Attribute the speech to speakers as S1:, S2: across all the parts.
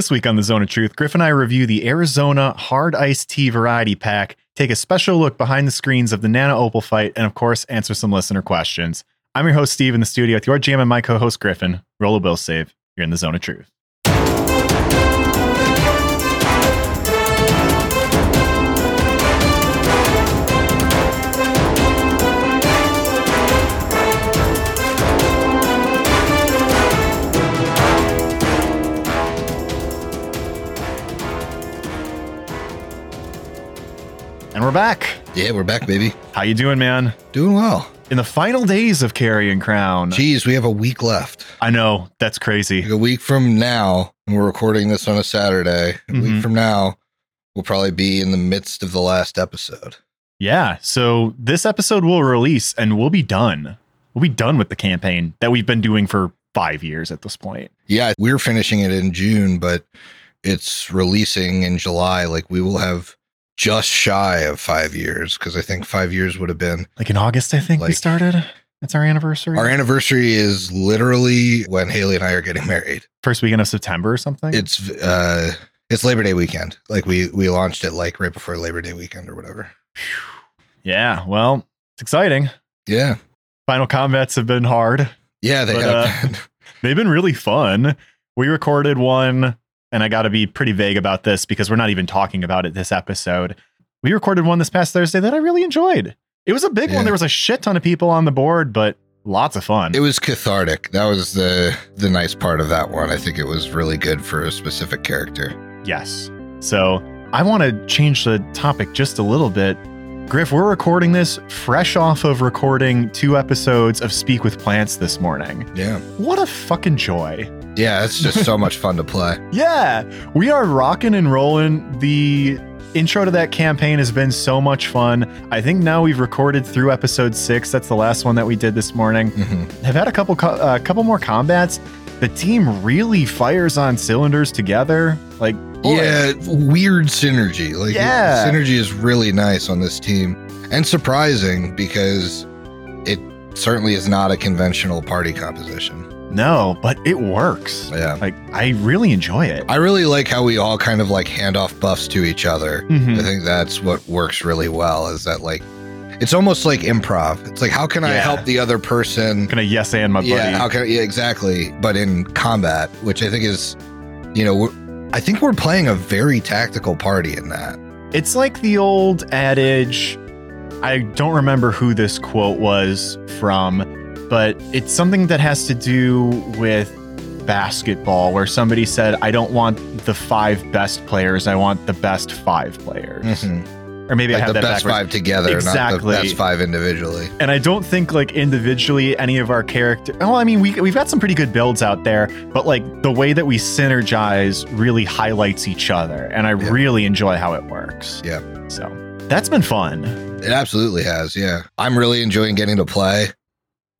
S1: This week on the Zone of Truth, Griff and I review the Arizona Hard Iced Tea Variety Pack, take a special look behind the screens of the Nana Opal fight, and of course, answer some listener questions. I'm your host, Steve, in the studio with your jam and my co host, Griffin. Roll a will save. You're in the Zone of Truth. And we're back.
S2: Yeah, we're back, baby.
S1: How you doing, man?
S2: Doing well.
S1: In the final days of Carrion Crown.
S2: Geez, we have a week left.
S1: I know, that's crazy.
S2: Like a week from now, and we're recording this on a Saturday. A
S1: Mhm.
S2: week from now, we'll probably be in the midst of the last episode.
S1: Yeah, so this episode will release and we'll be done. We'll be done with the campaign that we've been doing for five years at this point.
S2: Yeah, we're finishing it in June, but it's releasing in July. Like we will have just shy of five years because I think five years would have been
S1: Like in August, I think we started. It's our anniversary.
S2: our anniversary is literally when Haley and I are getting married.
S1: First weekend of September or something.
S2: It's uh it's Labor Day weekend. Like we we launched it like right before Labor Day weekend or whatever.
S1: yeah, well, it's exciting.
S2: Yeah.
S1: Final combats have been hard.
S2: Yeah, they
S1: But,
S2: have
S1: uh. They've been really fun. We recorded one, and I got to be pretty vague about this because we're not even talking about it this episode. We recorded one this past Thursday that I really enjoyed. It was a big
S2: Yeah.
S1: one. There was a shit ton of people on the board, but lots of fun.
S2: It was cathartic. That was the the nice part of that one. I think it was really good for a specific character.
S1: Yes. So I want to change the topic just a little bit. Griff, we're recording this fresh off of recording two episodes of Speak with Plants this morning.
S2: Yeah.
S1: What a fucking joy.
S2: Yeah, it's just so much fun to play.
S1: Yeah, we are rocking and rolling. The intro to that campaign has been so much fun. I think now we've recorded through episode six. That's the last one that we did this morning.
S2: Mhm.
S1: Have had a couple, co- uh, couple more combats. The team really fires on cylinders together. Like, boy,
S2: Yeah, weird synergy. Like
S1: Yeah.
S2: synergy is really nice on this team and surprising because it certainly is not a conventional party composition.
S1: No, but it works.
S2: Yeah.
S1: Like, I really enjoy it.
S2: I really like how we all kind of like hand off buffs to each other.
S1: Mhm.
S2: I think that's what works really well is that like it's almost like improv. It's like how can I help the other person
S1: Gonna yes and my buddy.
S2: Yeah, how can yeah, exactly. But in combat, which I think is, you know, we're, I think we're playing a very tactical party in that.
S1: It's like the old adage. I don't remember who this quote was from, but it's something that has to do with basketball, where somebody said, I don't want the five best players, I want the best five players. Mm-hmm. Or maybe I have
S2: the
S1: that
S2: best
S1: backwards.
S2: five together,
S1: Exactly.
S2: not the best five individually.
S1: And I don't think like individually any of our character. Well, I mean, we we've got some pretty good builds out there, but like the way that we synergize really highlights each other, and I
S2: Yeah.
S1: really enjoy how it works.
S2: Yeah.
S1: So that's been fun.
S2: It absolutely has. Yeah, I'm really enjoying getting to play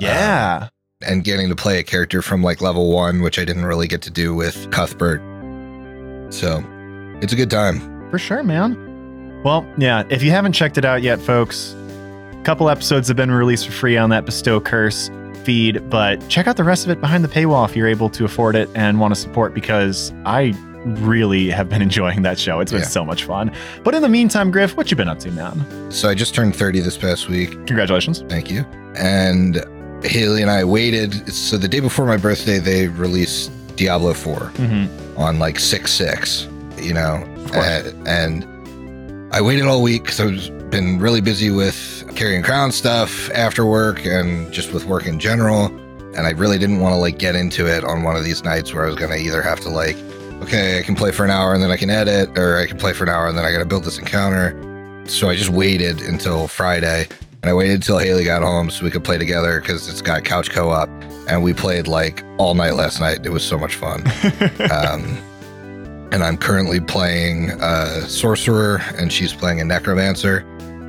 S2: Um,
S1: yeah.
S2: and getting to play a character from like level one, which I didn't really get to do with Cuthbert. So it's a good time.
S1: For sure, man. Well, yeah, if you haven't checked it out yet, folks, a couple episodes have been released for free on that Bestow Curse feed, but check out the rest of it behind the paywall if you're able to afford it and want to support because I really have been enjoying that show. It's been
S2: Yeah.
S1: so much fun. But in the meantime, Griff, what you been up to, man?
S2: So I just turned 30 this past week.
S1: Congratulations.
S2: Thank you. And Haley and I waited. So the day before my birthday, they released Diablo 4
S1: Mm-hmm.
S2: on like 6 6, you know. Uh, and I waited all week because I was been really busy with Carrion Crown stuff after work and just with work in general. And I really didn't want to like get into it on one of these nights where I was going to either have to like, okay, I can play for an hour and then I can edit, or I can play for an hour and then I got to build this encounter. So I just waited until Friday. And I waited until Haley got home so we could play together because it's got couch co op. And we played like all night last night. It was so much fun. um, and I'm currently playing a sorcerer, and she's playing a necromancer,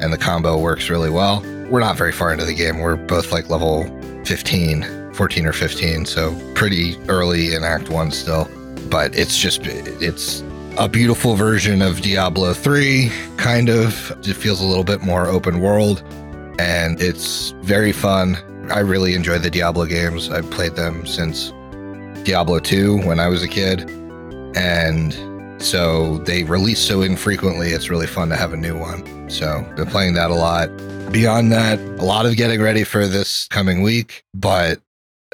S2: and the combo works really well. We're not very far into the game. We're both like level 15, 14 or 15, so pretty early in Act One still. But it's just it's a beautiful version of Diablo 3, kind of. It feels a little bit more open world, and it's very fun. I really enjoy the Diablo games. I've played them since Diablo 2 when I was a kid And so they release so infrequently, it's really fun to have a new one. So been playing that a lot. Beyond that, a lot of getting ready for this coming week. But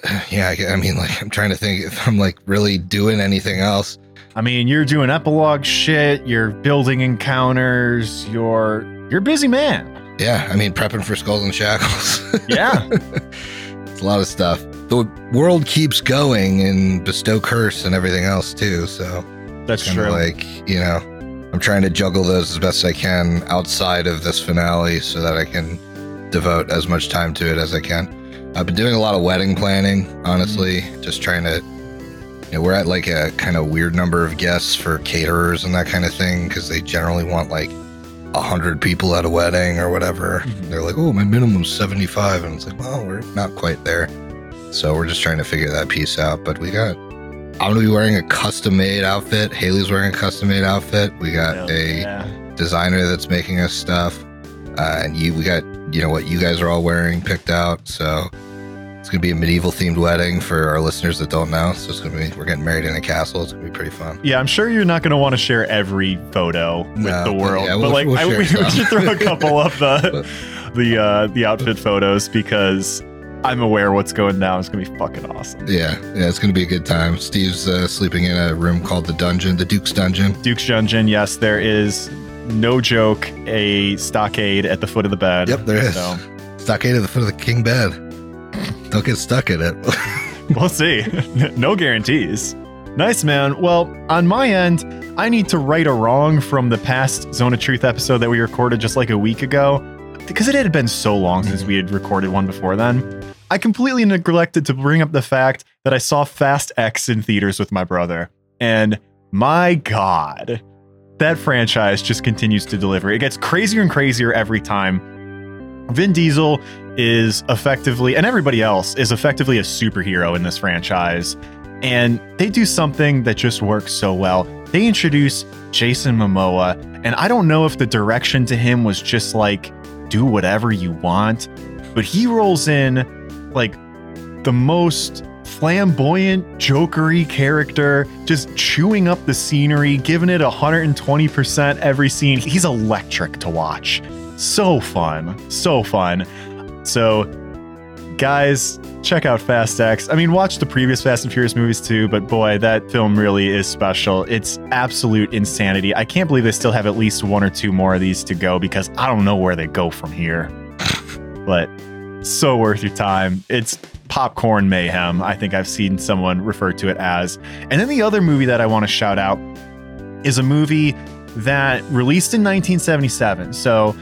S2: yeah, I mean, like, I'm trying to think if I'm like really doing anything else.
S1: I mean, you're doing epilogue shit, you're building encounters, you're you're a busy man.
S2: Yeah, I mean, prepping for Skulls and Shackles.
S1: Yeah.
S2: it's a lot of stuff. The world keeps going and bestow curse and everything else too. So
S1: That's true.
S2: like you know, I'm trying to juggle those as best I can outside of this finale so that I can devote as much time to it as I can. I've been doing a lot of wedding planning, honestly, mm-hmm. just trying to. You know, we're at like a kind of weird number of guests for caterers and that kind of thing because they generally want like a hundred people at a wedding or whatever.
S1: Mhm.
S2: They're like, "Oh, my minimum's 75," and it's like, "Well, we're not quite there." So we're just trying to figure that piece out. But we got. I'm gonna be wearing a custom-made outfit. Haley's wearing a custom-made outfit. We got a
S1: yeah.
S2: designer that's making us stuff, uh, and you. We got you know what you guys are all wearing picked out. So it's gonna be a medieval themed wedding for our listeners that don't know. So it's gonna be we're getting married in a castle. It's gonna be pretty fun.
S1: Yeah, I'm sure you're not going to want to share every photo with
S2: No,
S1: the
S2: but
S1: world,
S2: yeah,
S1: but
S2: we'll-
S1: like
S2: we'll
S1: I, we, we should throw a couple of the the uh, the outfit photos because I'm aware what's going down. It's going to be fucking awesome.
S2: Yeah, yeah, it's gonna be a good time. Steve's uh, sleeping in a room called the dungeon, the Duke's dungeon.
S1: Duke's Dungeon, yes, there is no joke a stockade at the foot of the bed.
S2: Yep, there is.
S1: So
S2: Stockade at the foot of the king bed. Don't get stuck in it.
S1: we'll see. no guarantees. Nice, man. Well, on my end, I need to right a wrong from the past Zone of Truth episode that we recorded just like a week ago, because it had been so long since we had recorded one before then. I completely neglected to bring up the fact that I saw Fast X in theaters with my brother. And my God, that franchise just continues to deliver. It gets crazier and crazier every time. Vin Diesel is effectively, and everybody else is effectively a superhero in this franchise. And they do something that just works so well. They introduce Jason Momoa, and I don't know if the direction to him was just like, do whatever you want, but he rolls in like the most flamboyant, jokery character, just chewing up the scenery, giving it 120% every scene. He's electric to watch. So fun. So fun. So, guys, check out Fast X. I mean, watch the previous Fast and Furious movies too, but boy, that film really is special. It's absolute insanity. I can't believe they still have at least one or two more of these to go because I don't know where they go from here. but so worth your time. It's popcorn mayhem. I think I've seen someone refer to it as. And then the other movie that I want to shout out is a movie that released in 1977. So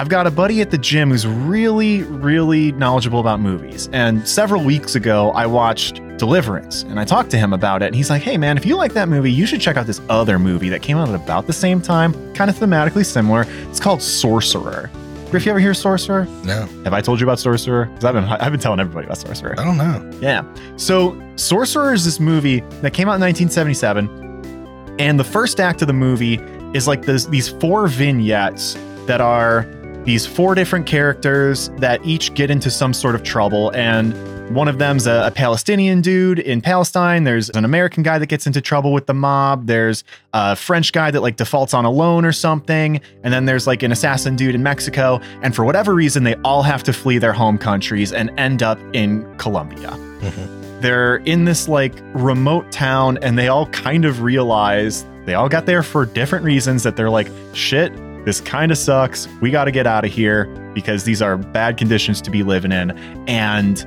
S1: I've got a buddy at the gym who's really, really knowledgeable about movies. And several weeks ago, I watched Deliverance and I talked to him about it. And he's like, hey, man, if you like that movie, you should check out this other movie that came out at about the same time, kind of thematically similar. It's called Sorcerer. Griff, you ever hear Sorcerer?
S2: no,
S1: Have I told you about Sorcerer? Because I've been, I've been telling everybody about Sorcerer.
S2: I don't know.
S1: Yeah. So Sorcerer is this movie that came out in 1977, and the first act of the movie is like this, these four vignettes that are these four different characters that each get into some sort of trouble, and one of them's a, a Palestinian dude in Palestine. There's an American guy that gets into trouble with the mob. There's a French guy that like defaults on a loan or something, and then there's like an assassin dude in Mexico. And for whatever reason, they all have to flee their home countries and end up in Colombia mm-hmm. they're in this like remote town and they all kind of realize they all got there for different reasons that they're like shit this kind of sucks. We got to get out of here because these are bad conditions to be living in. And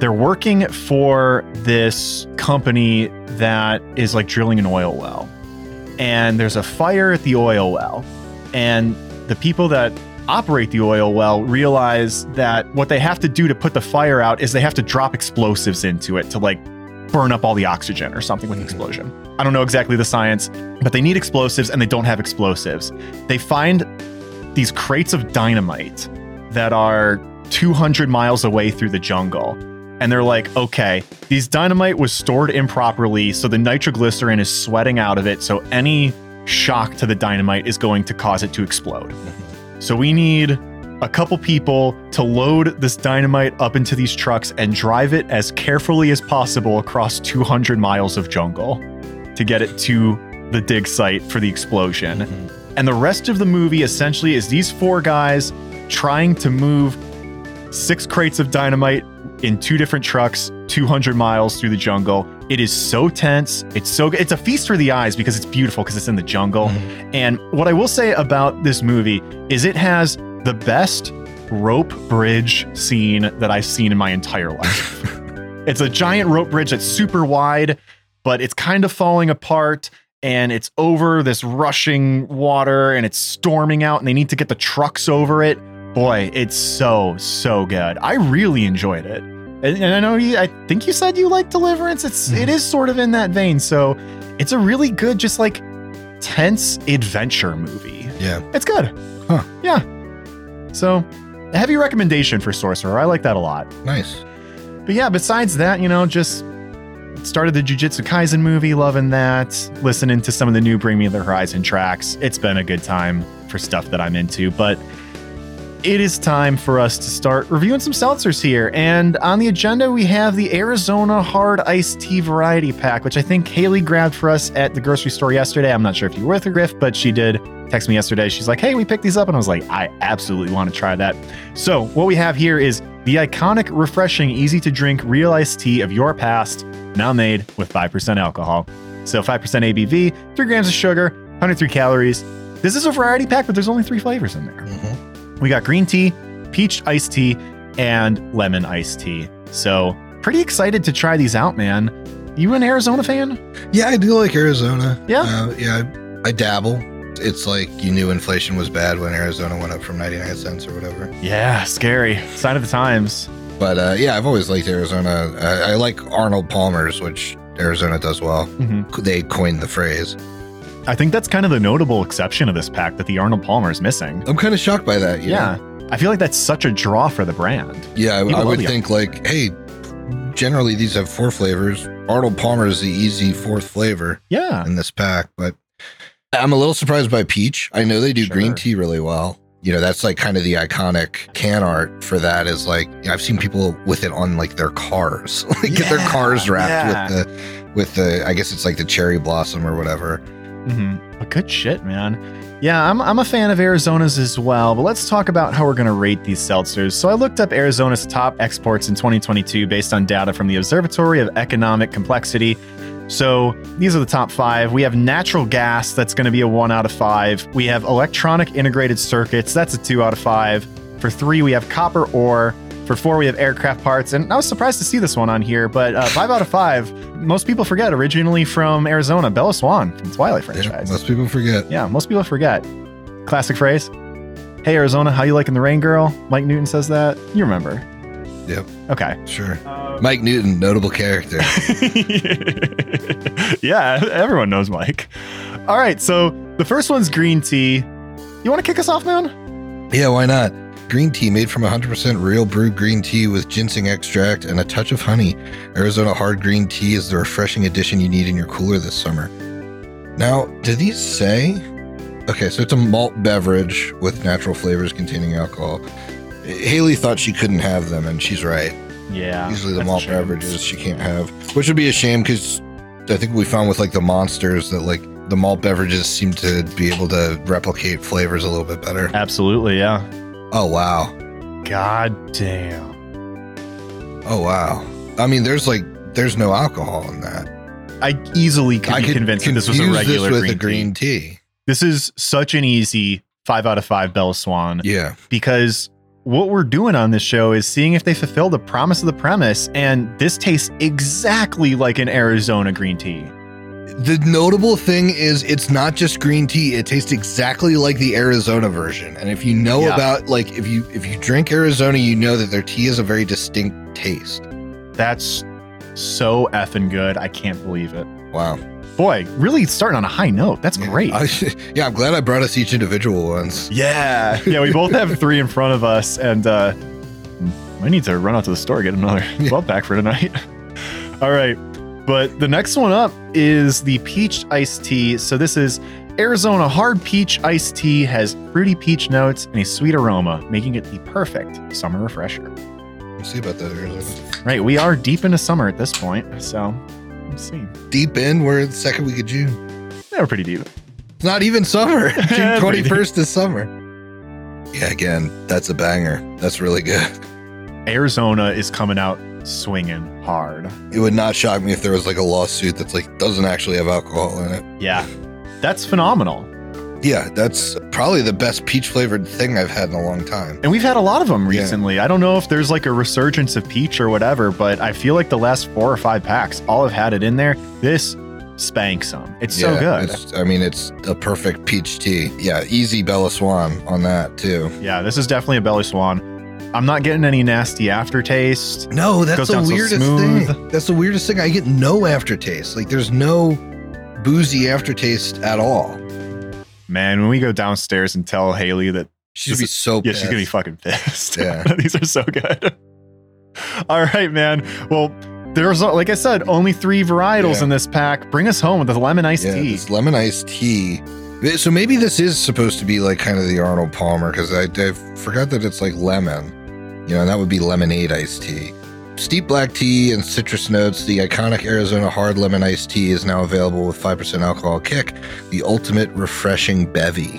S1: they're working for this company that is like drilling an oil well. And there's a fire at the oil well. And the people that operate the oil well realize that what they have to do to put the fire out is they have to drop explosives into it to like burn up all the oxygen or something with the explosion. I don't know exactly the science, but they need explosives and they don't have explosives. They find these crates of dynamite that are 200 miles away through the jungle. And they're like, okay, these dynamite was stored improperly, so the nitroglycerin is sweating out of it, so any shock to the dynamite is going to cause it to explode. Mm-hmm. So we need a couple people to load this dynamite up into these trucks and drive it as carefully as possible across 200 miles of jungle to get it to the dig site for the explosion.
S2: Mhm.
S1: And the rest of the movie essentially is these four guys trying to move six crates of dynamite in two different trucks 200 miles through the jungle. It is so tense. It's so good. It's a feast for the eyes because it's beautiful because it's in the jungle.
S2: Mhm.
S1: And what I will say about this movie is it has the best rope bridge scene that I've seen in my entire life. it's a giant rope bridge that's super wide, but it's kind of falling apart and it's over this rushing water and it's storming out and they need to get the trucks over it. Boy, it's so, so good. I really enjoyed it. And, and I know you, I think you said you like Deliverance. It's, it
S2: Mhm.
S1: is sort of in that vein. So it's a really good, just like tense adventure movie.
S2: Yeah.
S1: It's good.
S2: Huh.
S1: Yeah. So, a heavy recommendation for Sorcerer. I like that a lot.
S2: Nice.
S1: But yeah, besides that, you know, just started the Jujutsu Kaisen movie, loving that. Listening to some of the new Bring Me the Horizon tracks. It's been a good time for stuff that I'm into. But it is time for us to start reviewing some seltzers here. And on the agenda, we have the Arizona Hard Iced Tea Variety Pack, which I think Haley grabbed for us at the grocery store yesterday. I'm not sure if you were with her, Griff, but she did text me yesterday. She's like, hey, we picked these up. And I was like, I absolutely want to try that. So, what we have here is the iconic, refreshing, easy to drink real iced tea of your past, now made with 5% alcohol. So, 5% ABV, 3 grams of sugar, 103 calories. This is a variety pack, but there's only three flavors in there.
S2: Mhm.
S1: We got green tea, peach iced tea, and lemon iced tea. So, pretty excited to try these out, man. You an Arizona fan?
S2: Yeah, I do like Arizona.
S1: Yeah?
S2: Uh, yeah, I, I dabble. It's like you knew inflation was bad when Arizona went up from 99 cents or whatever.
S1: Yeah, scary. Sign of the times.
S2: But uh, yeah, I've always liked Arizona. I, I like Arnold Palmer's, which Arizona does well.
S1: Mhm.
S2: They coined the phrase.
S1: I think that's kind of the notable exception of this pack that the Arnold Palmer is missing.
S2: I'm kind of shocked by that.
S1: Yeah.
S2: know?
S1: I feel like that's such a draw for the brand.
S2: Yeah, I,
S1: People
S2: I would think like, hey, generally these have four flavors. Arnold Palmer is the easy fourth flavor
S1: Yeah.
S2: in this pack, but I'm a little surprised by peach. I know they do green tea really well. You know, that's like kind of the iconic can art for that is like I've seen people with it on like their cars. like get their cars wrapped
S1: yeah.
S2: with the with the I guess it's like the cherry blossom or whatever.
S1: Hmm But good shit, man. Yeah, I'm, I'm a fan of Arizona's as well, but let's talk about how we're going to rate these seltzers. So I looked up Arizona's top exports in 2022 based on data from the Observatory of Economic Complexity. So these are the top five. We have natural gas, that's going to be a one out of five. We have electronic integrated circuits, that's a two out of five. For three, we have copper ore. For four, we have aircraft parts. And I was surprised to see this one on here, but uh, five out of five. Most people forget originally from Arizona, Bella Swan from Twilight
S2: Yeah,
S1: franchise.
S2: most people forget.
S1: Yeah, most people forget. Classic phrase. Hey Arizona, how you liking the rain girl? Mike Newton says that. You remember.
S2: Yep.
S1: Okay.
S2: Sure. Mike Newton, notable character.
S1: yeah, everyone knows Mike. All right, so the first one's green tea. You want to kick us off, man?
S2: yeah, why not? Green tea made from 100% real brewed green tea with ginseng extract and a touch of honey. Arizona hard green tea is the refreshing addition you need in your cooler this summer. Now, do these say? Okay, so it's a malt beverage with natural flavors containing alcohol. Haley thought she couldn't have them, and she's right.
S1: Yeah.
S2: Usually, the malt beverages she can't have, which would be a shame because I think we found with like the monsters that like the malt beverages seem to be able to replicate flavors a little bit better.
S1: Absolutely, yeah.
S2: Oh wow.
S1: God damn.
S2: Oh wow. I mean, there's like there's no alcohol in that.
S1: I easily could
S2: I
S1: be convinced that this was a regular green,
S2: a green
S1: tea.
S2: tea.
S1: This is such an easy five out of five Bella Swan.
S2: Yeah.
S1: because what we're doing on this show is seeing if they fulfill the promise of the premise, and this tastes exactly like an Arizona green tea.
S2: The notable thing is it's not just green tea, it tastes exactly like the Arizona version. And if you know
S1: Yeah.
S2: about like if you if you drink Arizona, you know that their tea has a very distinct taste.
S1: That's so effing good. I can't believe it.
S2: Wow.
S1: Boy, really starting on a high note. That's great.
S2: I, yeah, I'm glad I brought us each individual ones.
S1: yeah. Yeah, we both have three in front of us, and uh I need to run out to the store get another
S2: Yeah.
S1: 12 pack for tonight. All right. But the next one up is the peach iced tea. So this is Arizona hard peach iced tea has fruity peach notes and a sweet aroma, making it the perfect summer refresher.
S2: Let's see about that Arizona.
S1: Right, we are deep into summer at this point, so we'll see.
S2: Deep in, we're the second week of June.
S1: They were pretty deep.
S2: It's not even summer. June twenty first is summer. Yeah, again, that's a banger. That's really good.
S1: Arizona is coming out swinging hard.
S2: It would not shock me if there was like a lawsuit that's like doesn't actually have alcohol in it.
S1: Yeah, that's phenomenal.
S2: Yeah, that's probably the best peach flavored thing I've had in a long time.
S1: And we've had a lot of them
S2: Yeah.
S1: recently. I don't know if there's like a resurgence of peach or whatever, but I feel like the last four or five packs all have had it in there. This spanks them. It's so good.
S2: It's, I mean, it's a perfect peach tea. Yeah, easy Bella Swan on that too.
S1: Yeah, this is definitely a belly swan. I'm not getting any nasty aftertaste.
S2: No, that's the
S1: down so
S2: weirdest thing. That's the weirdest thing. I get no aftertaste. Like there's no boozy aftertaste at all.
S1: Man, when we go downstairs and tell Haley that
S2: She'd
S1: This
S2: be so
S1: Yeah, she's gonna be fucking pissed.
S2: Yeah.
S1: These are so good. All right, man. Well, there's uh, like I said, only three varietals
S2: Yeah.
S1: in this pack. Bring us home with the lemon iced
S2: yeah,
S1: tea.
S2: this lemon iced tea. So maybe this is supposed to be like kind of the Arnold Palmer because I, I forgot that it's like lemon. You know, and that would be lemonade iced tea. Steep black tea and citrus notes. The iconic Arizona hard lemon iced tea is now available with 5% alcohol kick. The ultimate refreshing bevy.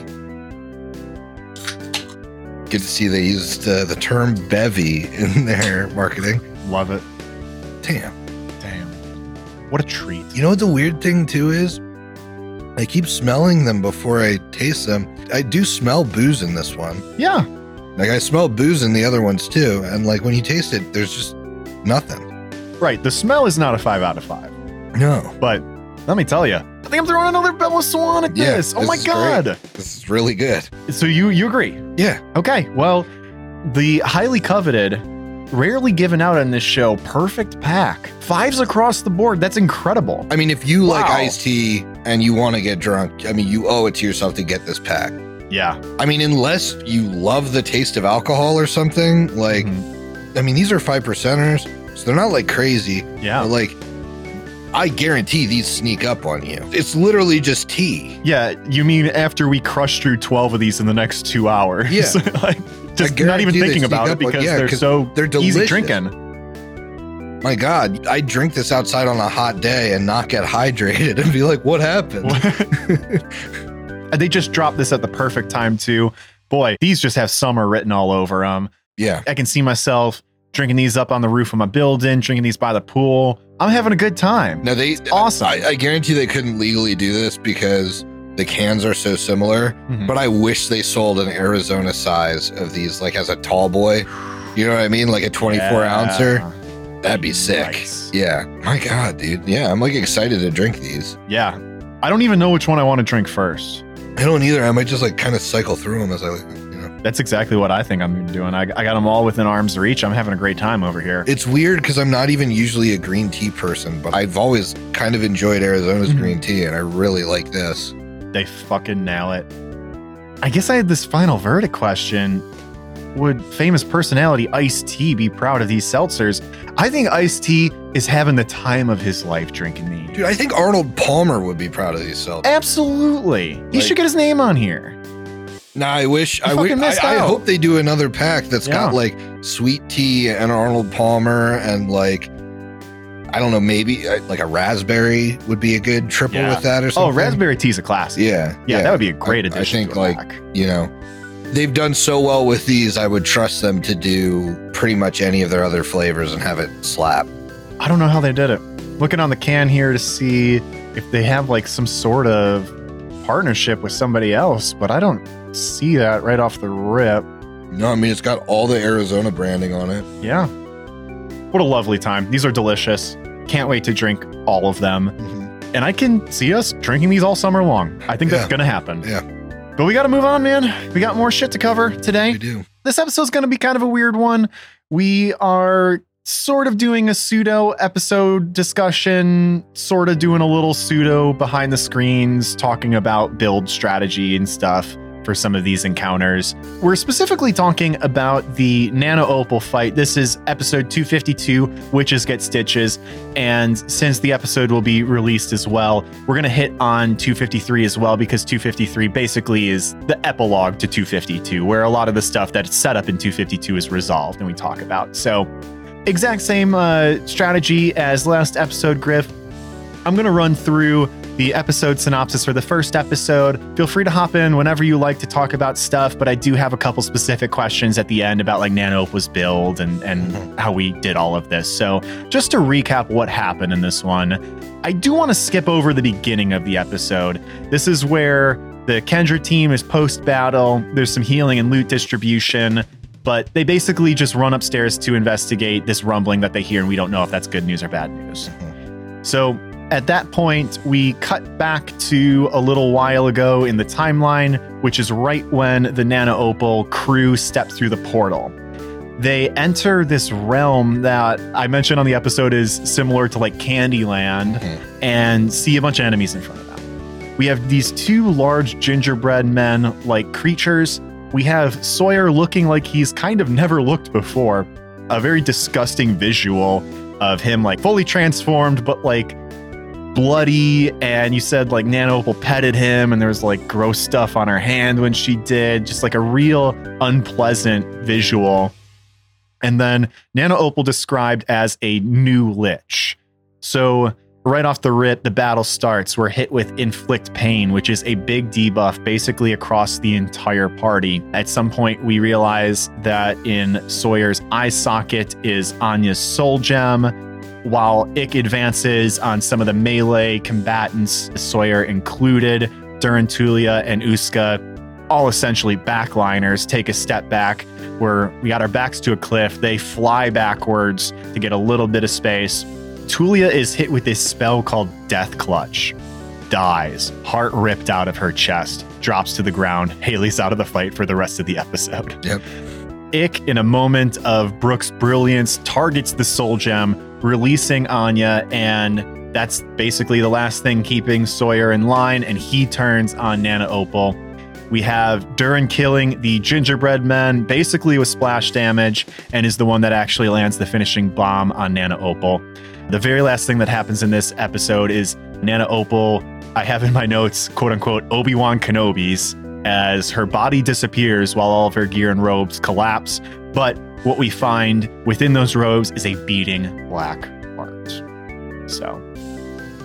S2: Good to see they used uh, the term bevy in their marketing.
S1: Love it.
S2: Damn.
S1: Damn. What a treat.
S2: You know what the weird thing too is? I keep smelling them before I taste them. I do smell booze in this one.
S1: Yeah.
S2: Like I smell booze in the other ones too. And like when you taste it, there's just nothing.
S1: Right. The smell is not a five out of five.
S2: No.
S1: But let me tell you, I think I'm throwing another Bella Swan at
S2: Yeah,
S1: this. Oh
S2: this
S1: my
S2: is great.
S1: god.
S2: This is really good.
S1: So you you agree?
S2: Yeah.
S1: Okay. Well, the highly coveted, rarely given out on this show, perfect pack. Fives across the board. That's incredible.
S2: I mean, if you like iced tea and you want to get drunk, I mean, you owe it to yourself to get this pack.
S1: Yeah.
S2: I mean, unless you love the taste of alcohol or something, like,
S1: Mhm.
S2: I mean, these are five percenters, so they're not like crazy.
S1: Yeah.
S2: But like, I guarantee these sneak up on you. It's literally just tea.
S1: Yeah, you mean after we crush through 12 of these in the next two hours?
S2: Yeah.
S1: like, just not even thinking about it
S2: up on-
S1: because
S2: yeah,
S1: they're so
S2: They're delicious.
S1: easy drinking.
S2: My God, I drink this outside on a hot day and not get hydrated and be like, "What happened?"
S1: And they just dropped this at the perfect time, too. Boy, these just have summer written all over them.
S2: Yeah,
S1: I can see myself drinking these up on the roof of my building, drinking these by the pool. I'm having a good time.
S2: no, they
S1: awesome.
S2: I, I guarantee they couldn't legally do this because the cans are so similar.
S1: Mhm.
S2: But I wish they sold an Arizona size of these, like as a tall boy. You know what I mean? Like a 24
S1: Yeah.
S2: ouncer. That'd be sick.
S1: Nice.
S2: Yeah. My God, dude. Yeah, I'm like excited to drink these.
S1: Yeah. I don't even know which one I want to drink first.
S2: I don't either. I might just like kind of cycle through them as I, you know.
S1: That's exactly what I think I'm doing. I, I got them all within arm's reach. I'm having a great time over here.
S2: It's weird because I'm not even usually a green tea person, but I've always kind of enjoyed Arizona's
S1: Mhm.
S2: green tea, and I really like this.
S1: They fucking nail it. I guess I had this final verdict question. Would famous personality Ice T be proud of these seltzers? I think Ice T is having the time of his life drinking these.
S2: Dude, I think Arnold Palmer would be proud of these seltzers.
S1: Absolutely. He
S2: Like-
S1: should get his name on here.
S2: Nah, I wish. I, wish I, I hope they do another pack that's got like sweet tea and Arnold Palmer and like. I don't know, maybe uh, like a raspberry would be a good triple
S1: Yeah.
S2: with that or
S1: Oh,
S2: something.
S1: raspberry tea's a classic.
S2: Yeah,
S1: Yeah, that would be a great
S2: I- I think, like,
S1: pack.
S2: you know, they've done so well with these. I would trust them to do pretty much any of their other flavors and have it slap.
S1: I don't know how they did it. Looking on the can here to see if they have like some sort of partnership with somebody else, but I don't see that right off the rip.
S2: No, I mean it's got all the Arizona branding on it.
S1: Yeah. What a lovely time. These are delicious. Can't wait to drink all of them. Mm-hmm. And I can see us drinking these all summer long. I think that's going to happen.
S2: Yeah.
S1: But we got to move on, man. We got more shit to cover today.
S2: We do.
S1: this episode's going to be kind of a weird one. We are sort of doing a pseudo episode discussion, sort of doing a little pseudo behind the screens, talking about build strategy and stuff for some of these encounters. We're specifically talking about the Nana Opal fight. This is episode 252, Witches Get Stitches. And since the episode will be released as well, we're going to hit on 253 as well, because 253 basically is the epilogue to 252, where a lot of the stuff that's set up in 252 is resolved and we talk about. So, exact same uh, strategy as last episode, Griff. I'm going to run through the episode synopsis for the first episode. Feel free to hop in whenever you like to talk about stuff, but I do have a couple specific questions at the end about like Nana Opal's build and, and
S2: Mhm.
S1: how we did all of this. So, just to recap what happened in this one, I do want to skip over the beginning of the episode. This is where the Kendra team is post battle, there's some healing and loot distribution. But they basically just run upstairs to investigate this rumbling that they hear, and we don't know if that's good news or bad news. So at that point, we cut back to a little while ago in the timeline, which is right when the Nana Opal crew stepped through the portal. They enter this realm that I mentioned on the episode is similar to like Candyland
S2: Mhm.
S1: and see a bunch of enemies in front of them. We have these two large gingerbread men like creatures. We have Sawyer looking like he's kind of never looked before. A very disgusting visual of him like fully transformed, but like bloody. And you said like Nana Opal petted him, and there was like gross stuff on her hand when she did, just like a real unpleasant visual. And then Nana Opal described as a new Lich. So right off the rip, the battle starts. We're hit with inflict pain, which is a big debuff basically across the entire party. At some point, we realize that in Sawyer's eye socket is Anya's soul gem, while Ick advances on some of the melee combatants, Sawyer included, Durantulia and Uska, all essentially backliners, take a step back where we got our backs to a cliff. They fly backwards to get a little bit of space. Tulia is hit with this spell called Death Clutch. Dies, heart ripped out of her chest, drops to the ground. Haley's out of the fight for the rest of the episode.
S2: Yep.
S1: Ick, in a moment of Brooke's brilliance, targets the soul gem, releasing Anya, and that's basically the last thing keeping Sawyer in line, and he turns on Nana Opal. We have Duran killing the gingerbread men, basically with splash damage, and is the one that actually lands the finishing bomb on Nana Opal. The very last thing that happens in this episode is Nana Opal, I have in my notes, quote unquote, Obi Wan Kenobi's, as her body disappears while all of her gear and robes collapse. But what we find within those robes is a beating black heart. So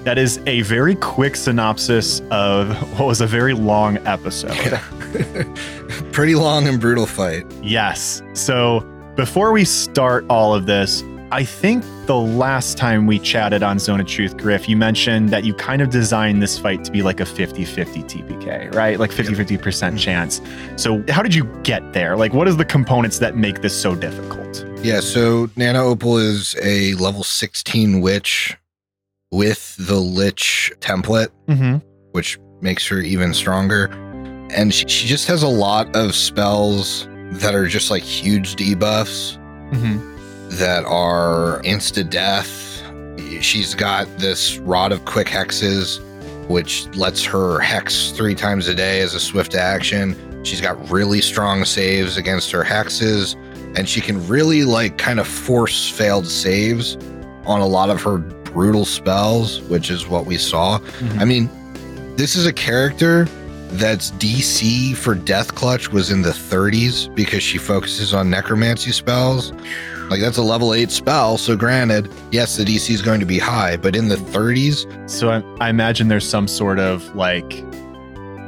S1: that is a very quick synopsis of what was a very long episode. Yeah.
S2: Pretty long and brutal fight.
S1: Yes. So before we start all of this, I think the last time we chatted on Zone of Truth, Griff, you mentioned that you kind of designed this fight to be like a 50 50 TPK, right? Like 50 50%
S2: Mhm.
S1: chance. So, how did you get there? Like, what is the components that make this so difficult?
S2: Yeah, so Nana Opal is a level 16 witch with the Lich template,
S1: Mm-hmm.
S2: which makes her even stronger. And she, she just has a lot of spells that are just like huge debuffs
S1: Mm-hmm.
S2: That are insta death. She's got this Rod of Quick Hexes, which lets her hex three times a day as a swift action. She's got really strong saves against her hexes, and she can really like kind of force failed saves on a lot of her brutal spells, which is what we saw.
S1: Mhm.
S2: I mean, this is a character that's DC for Death Clutch was in the 30s because she focuses on necromancy spells. Like that's a level 8 spell, so granted, yes, the DC is going to be high, but in the 30s,
S1: So, I, I imagine there's some sort of like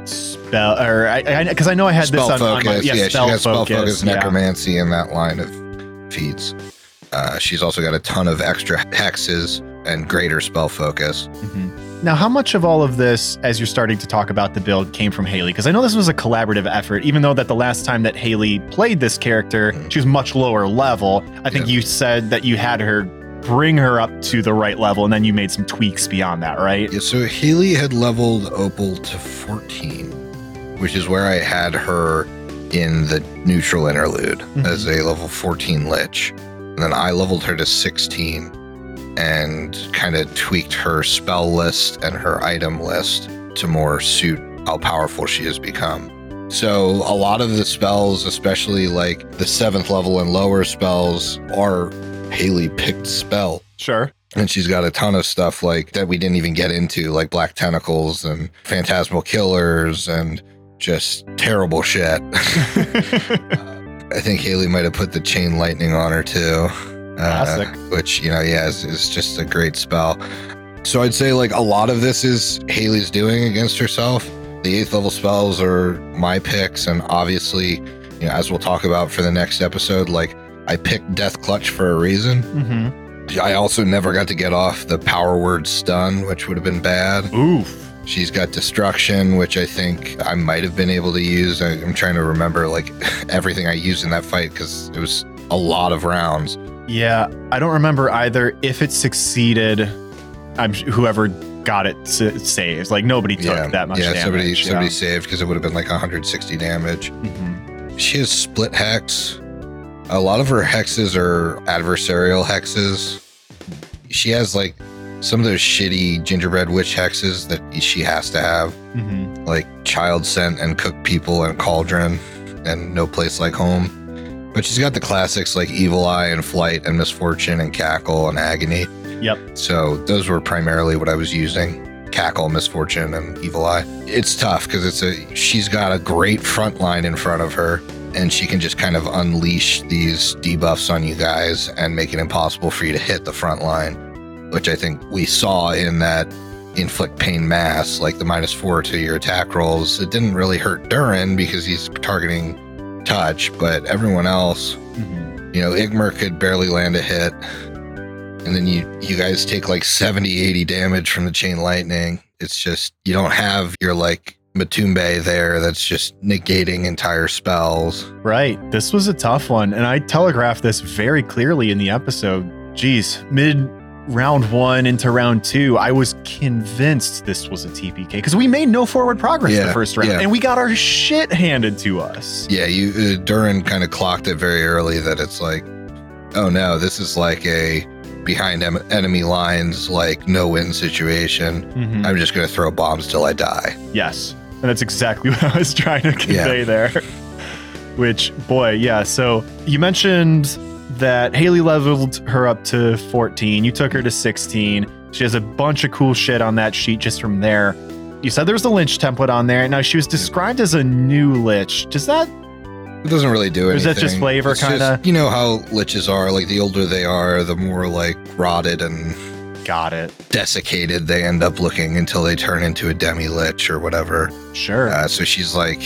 S1: spell, or I, because I, know I had
S2: spell
S1: this on, on
S2: focus,
S1: my,
S2: yeah,
S1: spell
S2: she got spell
S1: focus,
S2: focus,
S1: yeah.
S2: necromancy in that line of feats. Uh, she's also got a ton of extra hexes and greater spell focus.
S1: Mhm. Now, how much of all of this, as you're starting to talk about the build, came from Haley? Because I know this was a collaborative effort, even though that the last time that Haley played this character,
S2: Mhm.
S1: she was much lower level. I think
S2: Yeah.
S1: you said that you had her bring her up to the right level, and then you made some tweaks beyond that, right?
S2: Yeah, so Haley had leveled Opal to 14, which is where I had her in the neutral interlude
S1: Mhm.
S2: as a level 14 Lich. And then I leveled her to 16 and kind of tweaked her spell list and her item list to more suit how powerful she has become. So a lot of the spells, especially like the seventh level and lower spells, are Haley picked spell.
S1: Sure.
S2: And she's got a ton of stuff like that we didn't even get into, like black tentacles and phantasmal killers and just terrible shit. Uh, I think Haley might have put the chain lightning on her too. Uh, which, you know, yeah, is, is just a great spell. So I'd say like a lot of this is Haley's doing against herself. The eighth level spells are my picks, and obviously, you know, as we'll talk about for the next episode, like I picked Death Clutch for a reason.
S1: Mm-hmm.
S2: I also never got to get off the power word stun, which would have been bad.
S1: Oof.
S2: She's got destruction, which I think I might have been able to use. I'm trying to remember like everything I used in that fight because it was a lot of rounds.
S1: Yeah, I don't remember either if it succeeded. I'm whoever got it saved. Like nobody took
S2: yeah,
S1: that much
S2: yeah.
S1: damage.
S2: Somebody,
S1: yeah.
S2: somebody saved because it would have been like 160 damage.
S1: Mhm.
S2: She has split hex. A lot of her hexes are adversarial hexes. She has like some of those shitty gingerbread witch hexes that she has to have,
S1: Mhm.
S2: like child scent and cook people and cauldron and no place like home. But she's got the classics like evil eye and flight and misfortune and cackle and agony.
S1: Yep.
S2: So those were primarily what I was using. Cackle, misfortune, and evil eye. It's tough because it's a she's got a great front line in front of her, and she can just kind of unleash these debuffs on you guys and make it impossible for you to hit the front line, which I think we saw in that inflict pain mass, like the minus four to your attack rolls. It didn't really hurt Durin because he's targeting touch, but everyone else
S1: Mhm.
S2: you know, Igmar could barely land a hit. And then you you guys take like 70, 80 damage from the chain lightning. It's just you don't have your like Matumbe there that's just negating entire spells.
S1: Right. This was a tough one, and I telegraphed this very clearly in the episode. Geez, mid round one into round two, I was convinced this was a TPK because we made no forward progress the first round,
S2: yeah.
S1: and we got our shit handed to us.
S2: Yeah, you uh, Durin kind of clocked it very early that it's like, oh no, this is like a behind em- enemy lines, like no win situation.
S1: Mhm.
S2: I'm just gonna throw bombs till I die.
S1: Yes. And that's exactly what I was trying to convey there. Which, boy, yeah. So you mentioned that Haley leveled her up to 14. You took her to 16. She has a bunch of cool shit on that sheet just from there. You said there was a Lich template on there. Now, she was described as a new Lich. Does that.
S2: It doesn't really do anything.
S1: is that just flavor, kinda?
S2: You know how liches are. Like the older they are, the more like rotted and
S1: Got it.
S2: desiccated they end up looking until they turn into a demi lich or whatever.
S1: Sure.
S2: Uh, so she's like,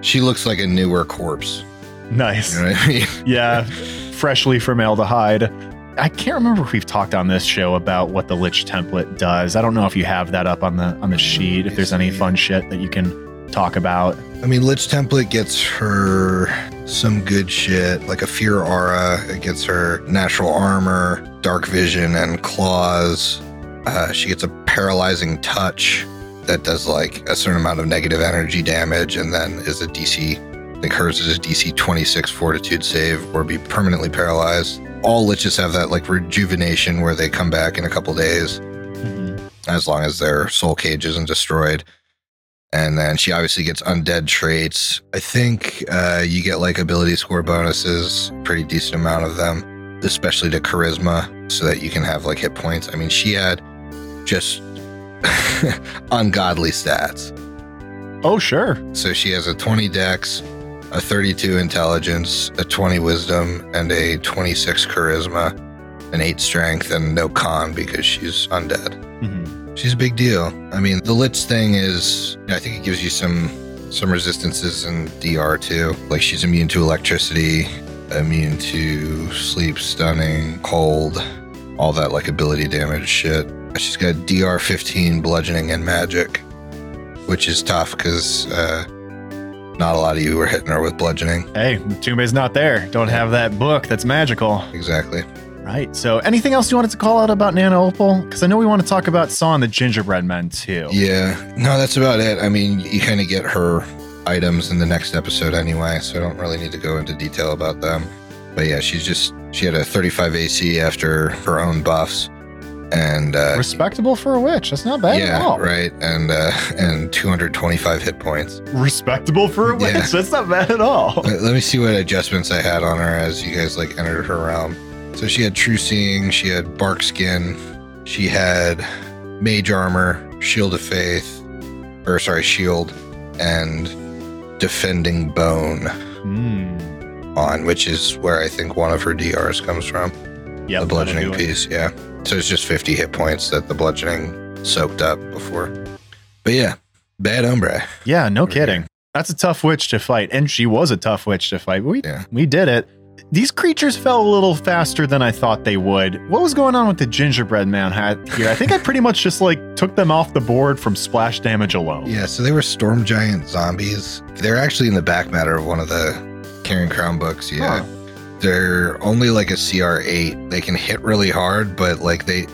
S2: she looks like a newer corpse.
S1: Nice.
S2: You know what I mean?
S1: Yeah, freshly from aldehyde. I can't remember if we've talked on this show about what the Lich template does. I don't know if you have that up on the on the sheet. If there's any fun shit that you can talk about.
S2: I mean, lich template gets her some good shit, like a fear aura. It gets her natural armor, dark vision, and claws. Uh, she gets a paralyzing touch that does like a certain amount of negative energy damage, and then is a DC. I think hers is a DC 26 fortitude save or be permanently paralyzed. All liches have that like rejuvenation where they come back in a couple days as long as their soul cage isn't destroyed. And then she obviously gets undead traits. I think uh, you get like ability score bonuses, pretty decent amount of them, especially to charisma, so that you can have like hit points. I mean, she had just ungodly stats.
S1: Oh, sure.
S2: So she has a 20 dex, a 32 intelligence, a 20 wisdom, and a 26 charisma, an 8 strength, and no con because she's undead.
S1: Mhm.
S2: She's a big deal. I mean, the Lich thing is, I think it gives you some some resistances in DR too. Like she's immune to electricity, immune to sleep, stunning, cold, all that like ability damage shit. She's got DR 15 bludgeoning and magic, which is tough because uh, not a lot of you were hitting her with bludgeoning.
S1: Hey, Tumbe's not there. Don't have that book that's magical.
S2: Exactly.
S1: Right. So, anything else you wanted to call out about Nana Opal? Because I know we want to talk about Saw and the Gingerbread Men too.
S2: Yeah. No, that's about it. I mean, you kind of get her items in the next episode anyway, so I don't really need to go into detail about them. But yeah, she's just she had a 35 AC after her own buffs, and uh,
S1: Respectable for a witch. That's not bad at
S2: yeah,
S1: all.
S2: right, and uh, and 225 hit points.
S1: Respectable for a witch.
S2: Yeah.
S1: That's not bad at all.
S2: Let, let me see what adjustments I had on her as you guys like entered her realm. So she had true seeing, she had bark skin, she had mage armor, shield of faith, or sorry, shield, and defending bone
S1: Hmm.
S2: on, which is where I think one of her DRs comes from.
S1: Yeah,
S2: the bludgeoning
S1: that'll do it.
S2: piece, yeah. So it's just 50 hit points that the bludgeoning soaked up before. But yeah, bad hombre.
S1: Yeah, no kidding. That's a tough witch to fight, and she was a tough witch to fight. We
S2: Yeah.
S1: we did it. These creatures fell a little faster than I thought they would. What was going on with the gingerbread man hat here? I think I pretty much just like took them off the board from splash damage alone.
S2: Yeah, so they were storm giant zombies. They're actually in the back matter of one of the Carrion Crown books. Yeah.
S1: Huh.
S2: They're only like a CR8. They can hit really hard, but like they.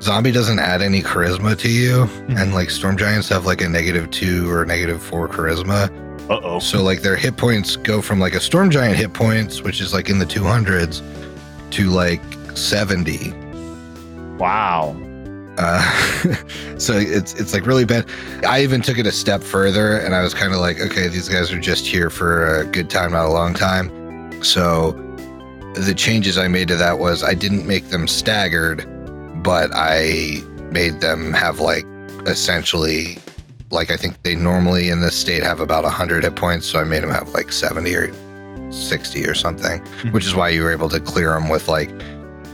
S2: Zombie doesn't add any charisma to you. And like storm giants have like a negative two or negative four charisma.
S1: Uh oh.
S2: So like their hit points go from like a storm giant hit points, which is like in the 200s, to like 70.
S1: Wow.
S2: Uh, so it's it's like really bad. I even took it a step further, and I was kind of like, okay, these guys are just here for a good time, not a long time. So the changes I made to that was I didn't make them staggered, but I made them have like essentially like I think they normally in this state have about 100 hit points, so I made them have like 70 or 60 or something, mm-hmm. which is why you were able to clear them with like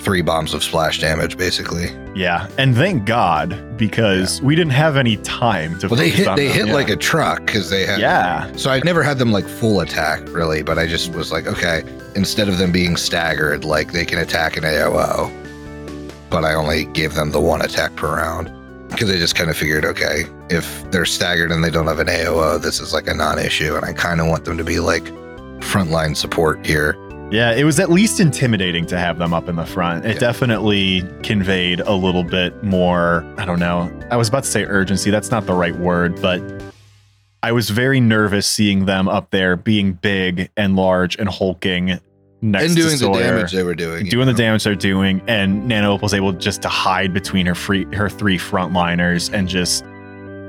S2: three bombs of splash damage basically.
S1: Yeah, and thank God because we didn't have any time to.
S2: Well, they hit they
S1: them.
S2: hit
S1: Yeah.
S2: like a truck because they had
S1: Yeah.
S2: So I never had them like full attack really, but I just was like, okay, instead of them being staggered, like they can attack an AOO, but I only gave them the one attack per round because I just kind of figured, okay, if they're staggered and they don't have an AOO, this is like a non-issue, and I kind of want them to be like frontline support here.
S1: Yeah, it was at least intimidating to have them up in the front. It
S2: Yeah.
S1: definitely conveyed a little bit more, I don't know. I was about to say urgency. That's not the right word, but I was very nervous seeing them up there being big and large and hulking next
S2: and doing the damage they were doing.
S1: doing the
S2: know?
S1: damage they're doing and Nana was able just to hide between her free her three frontliners and just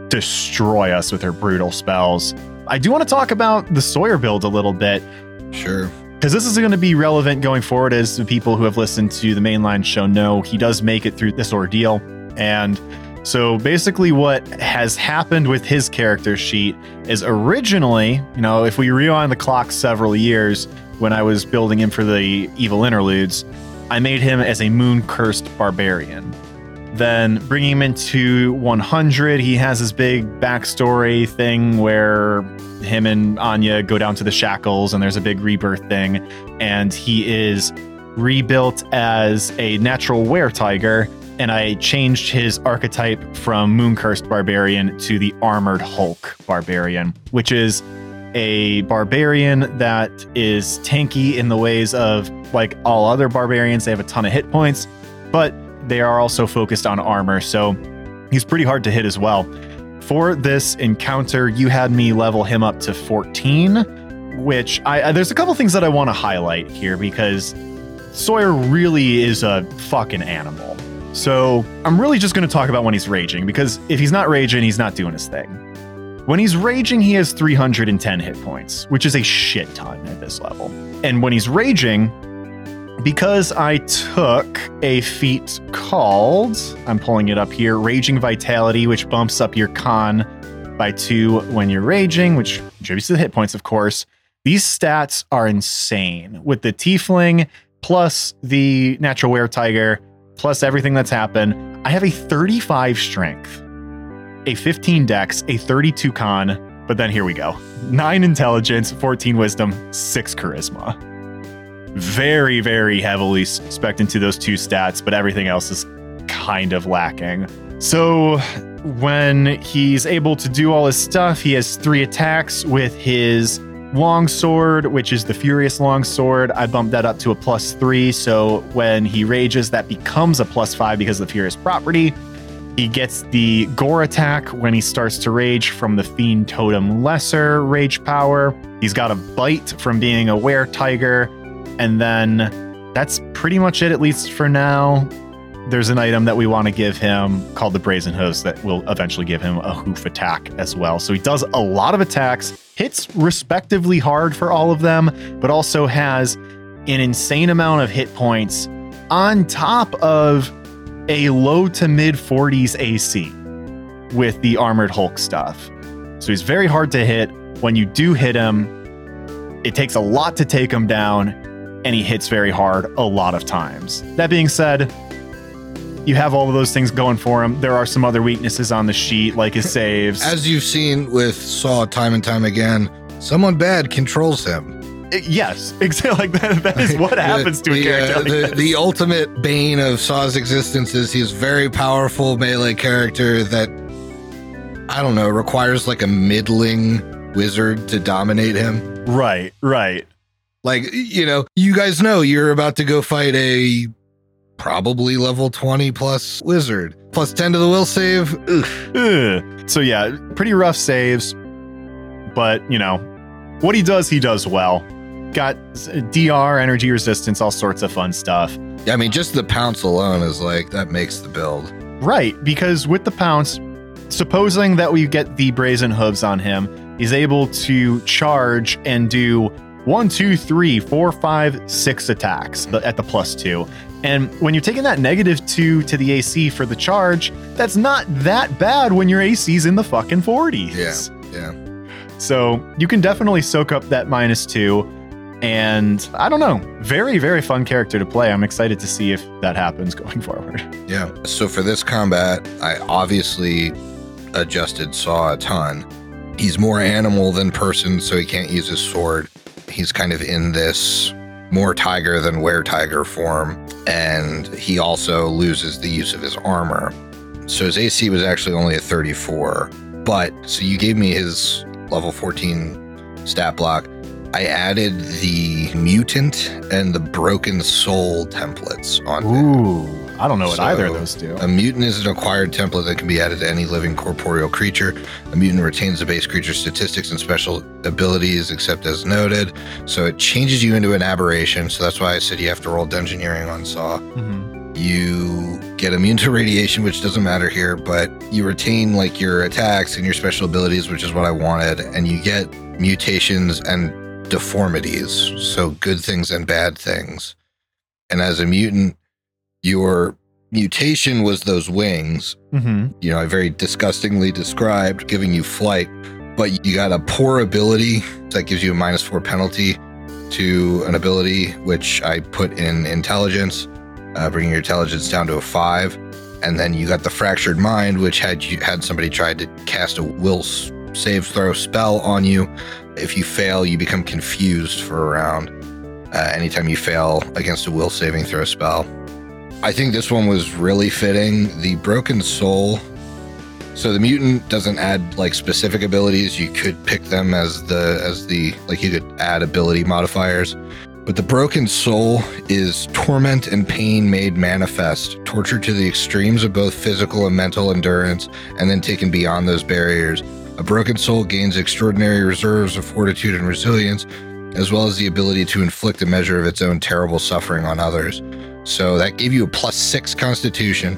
S1: destroy us with her brutal spells. I do want to talk about the Sawyer build a little bit
S2: Sure.
S1: because this is going to be relevant going forward as the people who have listened to the mainline show know he does make it through this ordeal and so basically what has happened with his character sheet is originally you know if we rewind the clock several years when i was building him for the evil interludes i made him as a moon cursed barbarian. Then bringing him into 100 he has this big backstory thing where him and Anya go down to the shackles and there's a big rebirth thing. And he is rebuilt as a natural were tiger and I changed his archetype from moon cursed barbarian to the armored hulk barbarian which is a barbarian that is tanky in the ways of like all other barbarians they have a ton of hit points but they are also focused on armor so he's pretty hard to hit as well for this encounter, you had me level him up to 14, which I, I there's a couple things that I want to highlight here because Sawyer really is a fucking animal. So I'm really just going to talk about when he's raging because if he's not raging, he's not doing his thing. When he's raging, he has 310 hit points, which is a shit ton at this level. And when he's raging, because I took a feat called, I'm pulling it up here, Raging Vitality, which bumps up your con by two when you're raging, which contributes to the hit points, of course. These stats are insane with the Tiefling plus the Natural Wear Tiger plus everything that's happened. I have a 35 strength, a 15 dex, a 32 con, but then here we go 9 intelligence, 14 wisdom, 6 charisma very, very heavily spec into those two stats, but everything else is kind of lacking. So when he's able to do all his stuff, he has three attacks with his longsword, which is the Furious Longsword. I bumped that up to a plus three. So when he rages, that becomes a plus five because of the Furious property. He gets the Gore attack when he starts to rage from the Fiend Totem Lesser rage power. He's got a bite from being a Were Tiger. And then that's pretty much it, at least for now. There's an item that we want to give him called the Brazen Hooves that will eventually give him a hoof attack as well. So he does a lot of attacks, hits respectively hard for all of them, but also has an insane amount of hit points on top of a low to mid 40s AC with the Armored Hulk stuff. So he's very hard to hit. When you do hit him, it takes a lot to take him down, and he hits very hard a lot of times. That being said, you have all of those things going for him. There are some other weaknesses on the sheet, like his saves.
S2: As you've seen with Saw time and time again, someone bad controls him.
S1: Uh, yes, exactly. Like that, that is what happens to a
S2: the,
S1: character.
S2: uh,
S1: like
S2: the,
S1: this.
S2: the ultimate bane of Saw's existence is he's a very powerful melee character that I don't know requires like a middling wizard to dominate him.
S1: right, right.
S2: Like you know, you guys know you're about to go fight a probably level twenty plus wizard plus ten to the will save. Ugh.
S1: So yeah, pretty rough saves, but you know, what he does, he does well. Got DR, energy resistance, all sorts of fun stuff.
S2: Yeah, I mean, just the pounce alone is like that makes the build.
S1: Right, because with the pounce, supposing that we get the brazen hooves on him, he's able to charge and do one, two, three, four, five, six attacks at the plus two. And when you're taking that negative two to the AC for the charge, that's not that bad when your AC's in the fucking 40s.
S2: Yeah, yeah.
S1: So you can definitely soak up that minus two. And I don't know, very, very fun character to play. I'm excited to see if that happens going forward.
S2: Yeah. So for this combat, I obviously adjusted Saw a ton. He's more animal than person, so he can't use his sword. He's kind of in this more tiger than were tiger form, and he also loses the use of his armor. So his AC was actually only a 34. But so you gave me his level 14 stat block. I added the mutant and the broken soul templates on.
S1: Ooh, I don't know what
S2: So,
S1: either of those do.
S2: A mutant is an acquired template that can be added to any living corporeal creature. A mutant retains the base creature's statistics and special abilities, except as noted. So it changes you into an aberration. So that's why I said you have to roll Dungeoneering on Saw.
S1: Mhm.
S2: You get immune to radiation, which doesn't matter here, but you retain like your attacks and your special abilities, which is what I wanted. And you get mutations and deformities. So good things and bad things. And as a mutant, your mutation was those wings.
S1: Mhm.
S2: You know, I very disgustingly described giving you flight, but you got a poor ability that gives you a minus four penalty to an ability, which I put in intelligence, uh, bringing your intelligence down to a five. And then you got the fractured mind, which had you had somebody tried to cast a will save throw spell on you. If you fail, you become confused for a round. Uh, anytime you fail against a will saving throw spell. I think this one was really fitting. The broken soul. So the mutant doesn't add like specific abilities. You could pick them as the as the like you could add ability modifiers. But the broken soul is torment and pain made manifest, torture to the extremes of both physical and mental endurance, and then taken beyond those barriers. A broken soul gains extraordinary reserves of fortitude and resilience, as well as the ability to inflict a measure of its own terrible suffering on others. So that gave you a plus six constitution.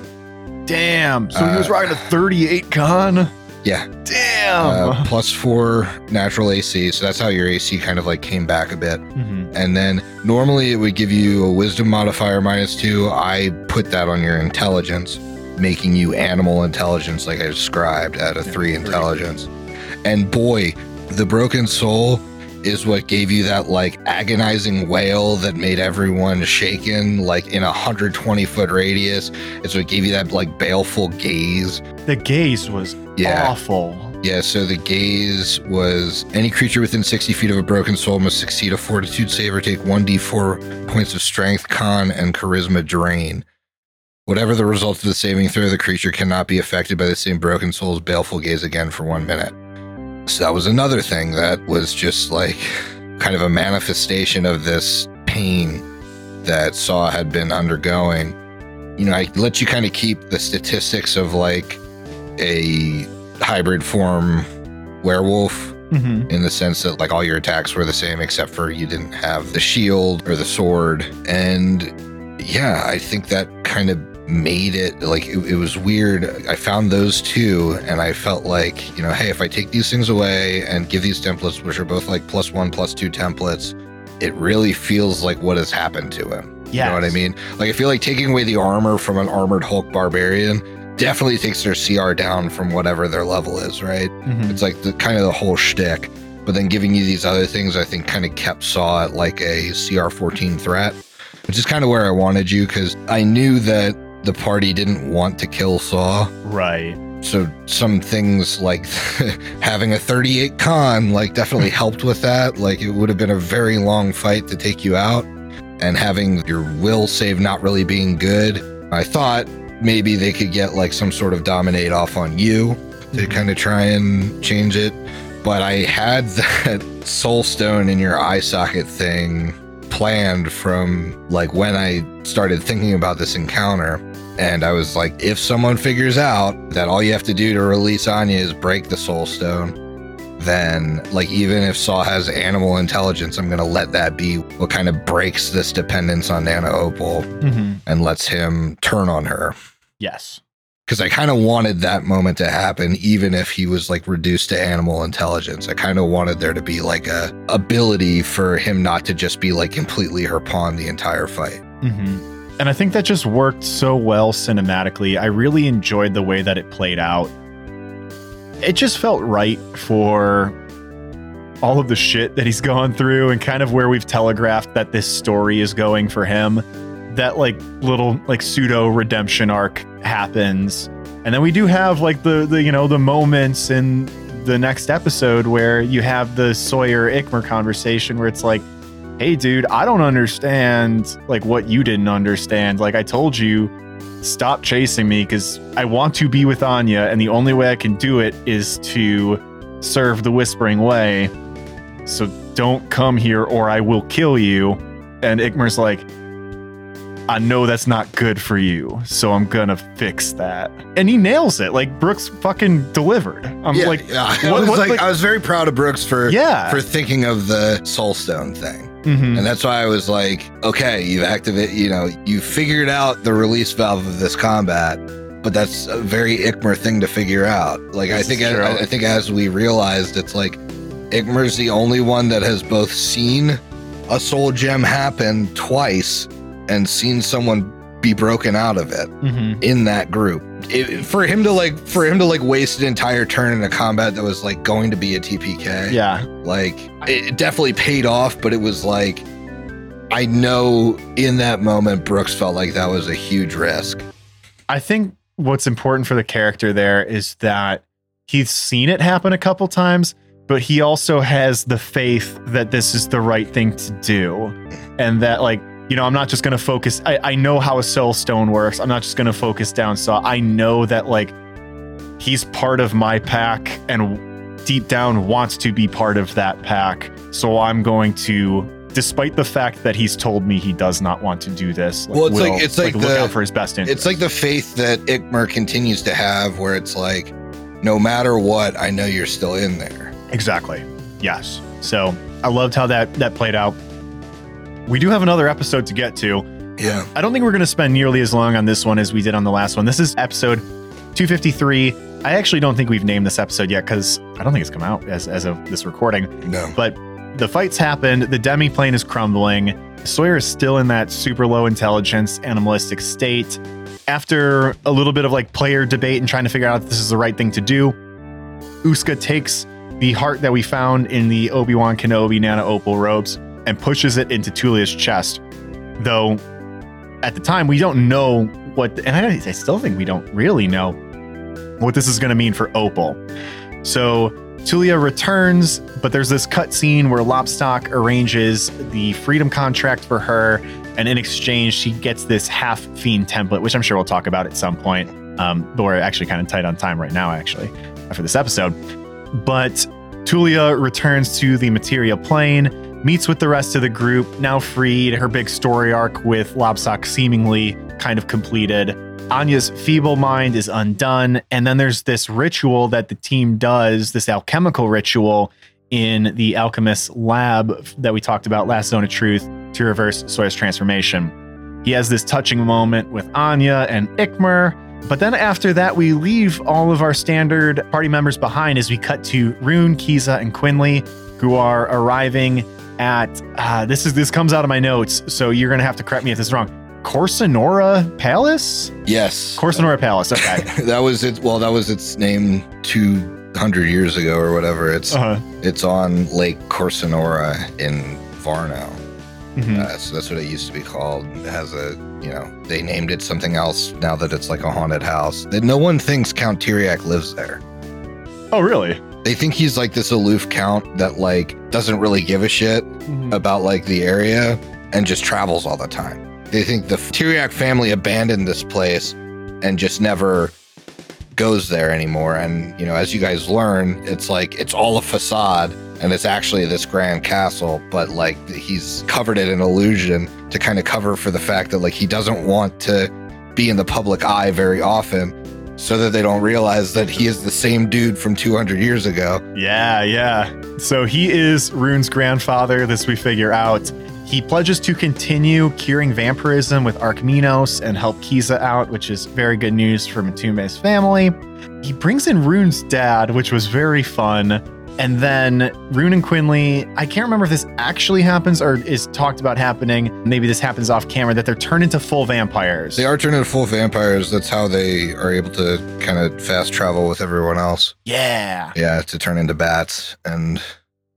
S1: Damn. So he was
S2: Uh,
S1: rocking a 38 con?
S2: Yeah.
S1: Damn.
S2: Uh, plus four natural AC. So that's how your AC kind of like came back a bit.
S1: Mhm.
S2: And then normally it would give you a wisdom modifier minus two. I put that on your intelligence, making you animal intelligence, like I described, at a three intelligence. And boy, the broken soul is what gave you that like agonizing wail that made everyone shaken, like in a 120 foot radius. It's what gave you that like baleful gaze.
S1: The gaze was
S2: Yeah.
S1: awful.
S2: Yeah, so the gaze was any creature within 60 feet of a broken soul must succeed a fortitude save or take 1d4 points of strength, con, and charisma drain. Whatever the result of the saving throw, the creature cannot be affected by the same broken soul's baleful gaze again for one minute. So that was another thing that was just like kind of a manifestation of this pain that Saw had been undergoing. You know, I let you kind of keep the statistics of like a hybrid form werewolf
S1: Mhm.
S2: in the sense that like all your attacks were the same except for you didn't have the shield or the sword and yeah i think that kind of made it like it, it was weird i found those two and i felt like you know hey if i take these things away and give these templates which are both like plus one plus two templates it really feels like what has happened to him you know what I mean? Like I feel like taking away the armor from an armored Hulk barbarian definitely takes their CR down from whatever their level is, right?
S1: Mhm.
S2: It's like the kind of the whole shtick. But then giving you these other things, I think, kind of kept Saw at like a CR 14 threat, which is kind of where I wanted you because I knew that the party didn't want to kill Saw.
S1: Right.
S2: So some things like having a 38 con like definitely helped with that. Like it would have been a very long fight to take you out and having your will save not really being good. I thought maybe they could get like some sort of dominate off on you to
S1: Mhm.
S2: kind of try and change it. But I had that soul stone in your eye socket thing planned from like when I started thinking about this encounter. And I was like, if someone figures out that all you have to do to release Anya is break the soul stone, then like even if Saw has animal intelligence, I'm gonna let that be what kind of breaks this dependence on Nana Opal
S1: hmm
S2: and lets him turn on her.
S1: Yes.
S2: Because I kind of wanted that moment to happen, even if he was like reduced to animal intelligence. I kind of wanted there to be like a ability for him not to just be like completely her pawn the entire fight.
S1: hmm And I think that just worked so well cinematically. I really enjoyed the way that it played out. It just felt right for all of the shit that he's gone through and kind of where we've telegraphed that this story is going for him. That like little like pseudo redemption arc happens. And then we do have like the the you know the moments in the next episode where you have the Sawyer Ikmer conversation where it's like hey dude i don't understand like what you didn't understand. Like i told you stop chasing me because i want to be with anya and the only way i can do it is to serve the whispering way. So don't come here or i will kill you. And ikmer's like i know that's not good for you so i'm gonna fix that. And he nails it like brooks fucking delivered. I'm like
S2: yeah. I was
S1: what,
S2: like,
S1: like-
S2: I was very proud of Brooks for
S1: yeah.
S2: for thinking of the soul stone thing.
S1: Mhm.
S2: And that's why I was like, okay, you've activated, you know, you figured out the release valve of this combat, but that's a very Ikmer thing to figure out. Like, I think. I, I think as we realized, it's like Ikmer's the only one that has both seen a soul gem happen twice and seen someone be broken out of it
S1: Mhm.
S2: in that group. It, for him to like, for him to like waste an entire turn in a combat that was like going to be a TPK
S1: yeah
S2: like it definitely paid off but it was like i know in that moment brooks felt like that was a huge risk
S1: I think what's important for the character there is that he's seen it happen a couple times, but he also has the faith that this is the right thing to do. And that, like, you know, I'm not just going to focus. I, I know how a soul stone works. I'm not just going to focus down Saw. I know that, like, he's part of my pack and deep down wants to be part of that pack. So I'm going to. Despite the fact that he's told me he does not want to do this,
S2: Well, it's like- it's like
S1: look
S2: the-
S1: out for his best interest.
S2: it's like the faith that ikmer continues to have where it's like no matter what i know you're still in there
S1: Exactly. Yes. So I loved how that that played out. We do have another episode to get to.
S2: yeah
S1: I don't think we're going to spend nearly as long on this one as we did on the last one. This is episode 253. I actually don't think we've named this episode yet because I don't think it's come out as, as of this recording.
S2: no
S1: But the fights happened. The demi plane is crumbling. Sawyer is still in that super low intelligence, animalistic state. After a little bit of like player debate and trying to figure out if this is the right thing to do, Uska takes the heart that we found in the Obi Wan Kenobi Nana Opal robes and pushes it into Tulia's chest. Though at the time we don't know what, and I, I still think we don't really know what this is going to mean for Opal. So Tulia returns, but there's this cut scene where Lobstock arranges the freedom contract for her, and in exchange, she gets this half fiend template, which I'm sure we'll talk about at some point. Um, but we're actually kind of tight on time right now, actually, for this episode. But Tulia returns to the material plane, meets with the rest of the group, now freed, her big story arc with Lobstock seemingly kind of completed. Anya's feeble mind is undone. And then there's this ritual that the team does, this alchemical ritual in the alchemist lab that we talked about last Zone of Truth to reverse Sawyer's transformation. He has this touching moment with Anya and Ikmer. But then after that, we leave all of our standard party members behind as we cut to Rune, Kiza, and Quinley, who are arriving at uh, this is this comes out of my notes, so you're gonna have to correct me if this is wrong. Corsinora Palace?
S2: yes
S1: Corsinora Palace. Okay.
S2: that was it well that was its name 200 years ago or whatever it's
S1: Uh-huh.
S2: it's on lake corsinora in varno
S1: Mhm.
S2: Uh, so that's what it used to be called. It has a, you know, they named it something else now that it's like a haunted house. That no one thinks Count Tyriak lives there.
S1: Oh, really?
S2: They think he's like this aloof count that like doesn't really give a shit mm-hmm. about like the area and just travels all the time. They think the Tyriak family abandoned this place and just never goes there anymore. And, you know, as you guys learn, it's like it's all a facade and it's actually this grand castle, but like he's covered it in illusion to kind of cover for the fact that like he doesn't want to be in the public eye very often so that they don't realize that he is the same dude from 200 years ago.
S1: Yeah, yeah. So he is Rune's grandfather, this we figure out. He pledges to continue curing vampirism with Archminos and help Kiza out, which is very good news for Matume's family. He brings in Rune's dad, which was very fun. And then Rune and Quinley, I can't remember if this actually happens or is talked about happening. Maybe this happens off camera that they're turned into full vampires.
S2: They are turned into full vampires. That's how they are able to kind of fast travel with everyone else.
S1: Yeah.
S2: Yeah, to turn into bats and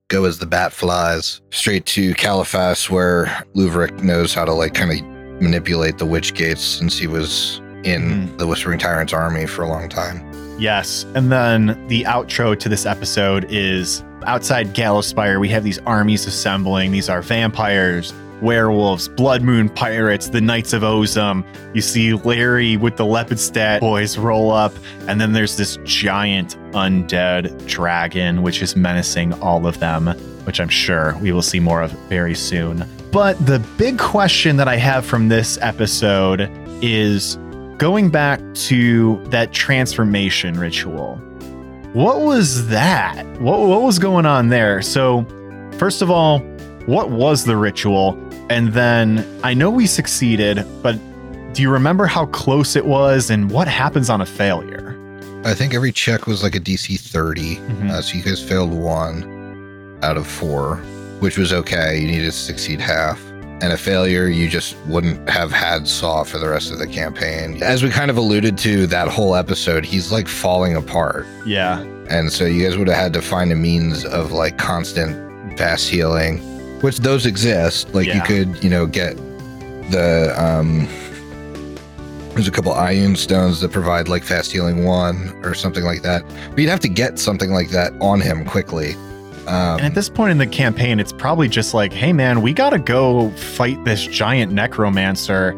S2: go as the bat flies straight to Caliphas, where Luverick knows how to like kind of manipulate the witch gates since he was in
S1: Mhm.
S2: the Whispering Tyrant's army for a long time.
S1: Yes. And then the outro to this episode is outside Gallowspire, we have these armies assembling. These are vampires, werewolves, blood moon pirates, the Knights of Ozem. You see Larry with the Lepidstadt boys roll up, and then there's this giant undead dragon, which is menacing all of them, which I'm sure we will see more of very soon. But the big question that I have from this episode is going back to that transformation ritual. What was that? What, what was going on there? So, first of all, what was the ritual? And then I know we succeeded, but do you remember how close it was and what happens on a failure?
S2: I think every check was like a DC 30.
S1: Mhm.
S2: Uh, so you guys failed one out of four, which was okay. You needed to succeed half. And a failure, you just wouldn't have had Saw for the rest of the campaign. As we kind of alluded to that whole episode, he's like falling apart.
S1: Yeah.
S2: And so you guys would have had to find a means of like constant fast healing, which those exist. Like you could, you know, get the um there's a couple Ioun stones that provide like fast healing one or something like that. But you'd have to get something like that on him quickly. Um,
S1: And at this point in the campaign, it's probably just like, hey man, we gotta go fight this giant necromancer.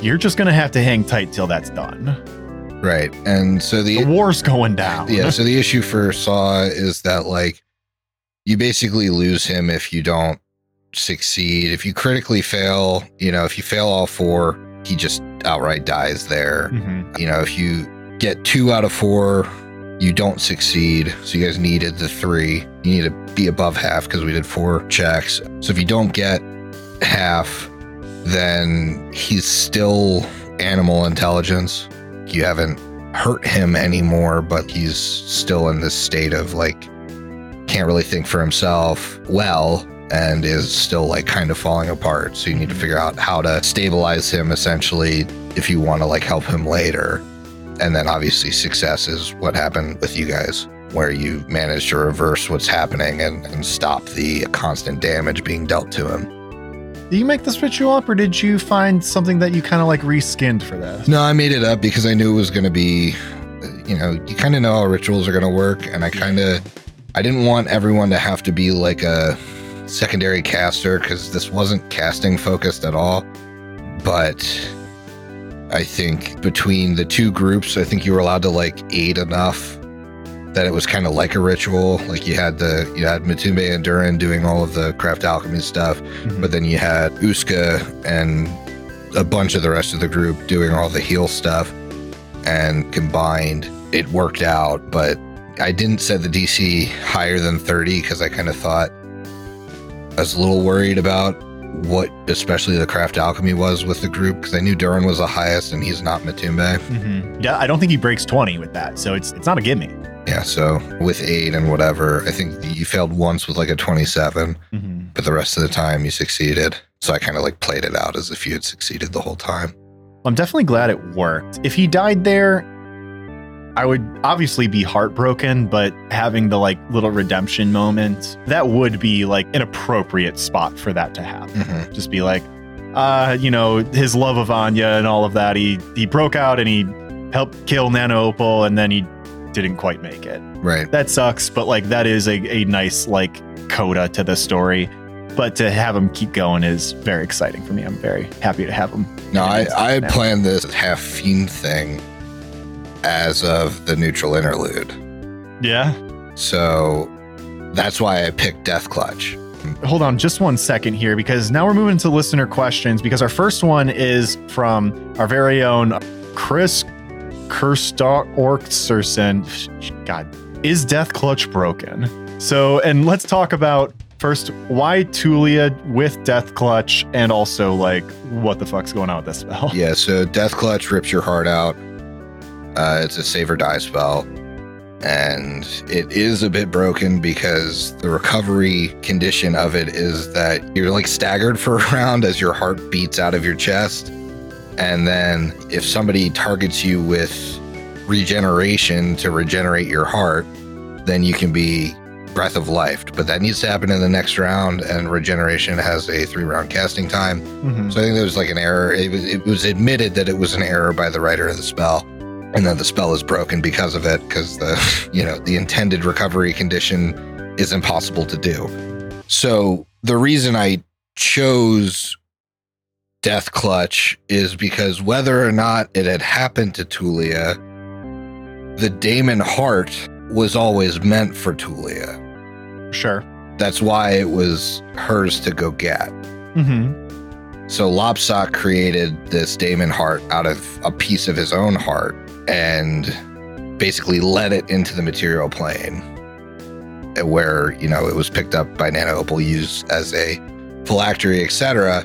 S1: You're just gonna have to hang tight till that's done.
S2: right. And so
S1: The
S2: the
S1: war's going down.
S2: yeah, so the issue for Saw is that like you basically lose him if you don't succeed. If you critically fail, you know, if you fail all four, he just outright dies there.
S1: Mhm.
S2: You know, if you get two out of four, you don't succeed. So you guys needed the three. You need to be above half because we did four checks. So if you don't get half, then he's still animal intelligence. You haven't hurt him anymore, but he's still in this state of like can't really think for himself well and is still like kind of falling apart. So you need to figure out how to stabilize him essentially if you want to like help him later. And then obviously success is what happened with you guys, where you managed to reverse what's happening and, and stop the constant damage being dealt to him.
S1: Did you make this ritual up, or did you find something that you kind of like reskinned for this?
S2: No, I made it up because I knew it was going to be, you know, you kind of know how rituals are going to work. And I kind of, I didn't want everyone to have to be like a secondary caster because this wasn't casting focused at all. But I think between the two groups, I think you were allowed to like aid enough that it was kind of like a ritual. Like you had the, you had Matumbe and Durin doing all of the craft alchemy stuff.
S1: Mhm.
S2: But then you had Uska and a bunch of the rest of the group doing all the heal stuff. And combined, it worked out. But I didn't set the DC higher than 30 because I kind of thought I was a little worried about what, especially the craft alchemy was with the group because I knew Durin was the highest and he's not Matumbe.
S1: Mhm. Yeah, I don't think he breaks twenty with that, so it's it's not a gimme.
S2: Yeah, so with aid and whatever, I think you failed once with like a 27,
S1: Mhm.
S2: but the rest of the time you succeeded. So I kind of like played it out as if you had succeeded the whole time.
S1: I'm definitely glad it worked. If he died there, I would obviously be heartbroken, but having the like little redemption moment, that would be like an appropriate spot for that to happen.
S2: Mhm.
S1: Just be like, uh, you know, his love of Anya and all of that. He he broke out and he helped kill Nana Opal and then he didn't quite make it.
S2: Right.
S1: That sucks, but like that is a, a nice like coda to the story. But to have him keep going is very exciting for me. I'm very happy to have him.
S2: No, I, I
S1: now.
S2: planned this half fiend thing as of the neutral interlude.
S1: Yeah.
S2: So that's why I picked Death Clutch.
S1: hold on just one second here because now we're moving to listener questions because our first one is from our very own Chris Kirstorkserson. God, is Death Clutch broken? So, and let's talk about first why Tulia with Death Clutch and also like what the fuck's going on with this spell.
S2: Yeah, so Death Clutch rips your heart out. Uh, it's a save or die spell. And it is a bit broken because the recovery condition of it is that you're like staggered for a round as your heart beats out of your chest. And then if somebody targets you with regeneration to regenerate your heart, then you can be breath of life. But that needs to happen in the next round, and regeneration has a three round casting time.
S1: Mhm.
S2: So I think there was like an error. It was, it was admitted that it was an error by the writer of the spell, and then the spell is broken because of it, because the you know the intended recovery condition is impossible to do. So the reason I chose Death Clutch is because whether or not it had happened to Tulia, the daemon heart was always meant for Tulia.
S1: Sure.
S2: That's why it was hers to go get.
S1: Mm-hmm.
S2: So Lopsock created this Damon heart out of a piece of his own heart and basically led it into the material plane where, you know, it was picked up by Nana Opal, used as a phylactery, etc.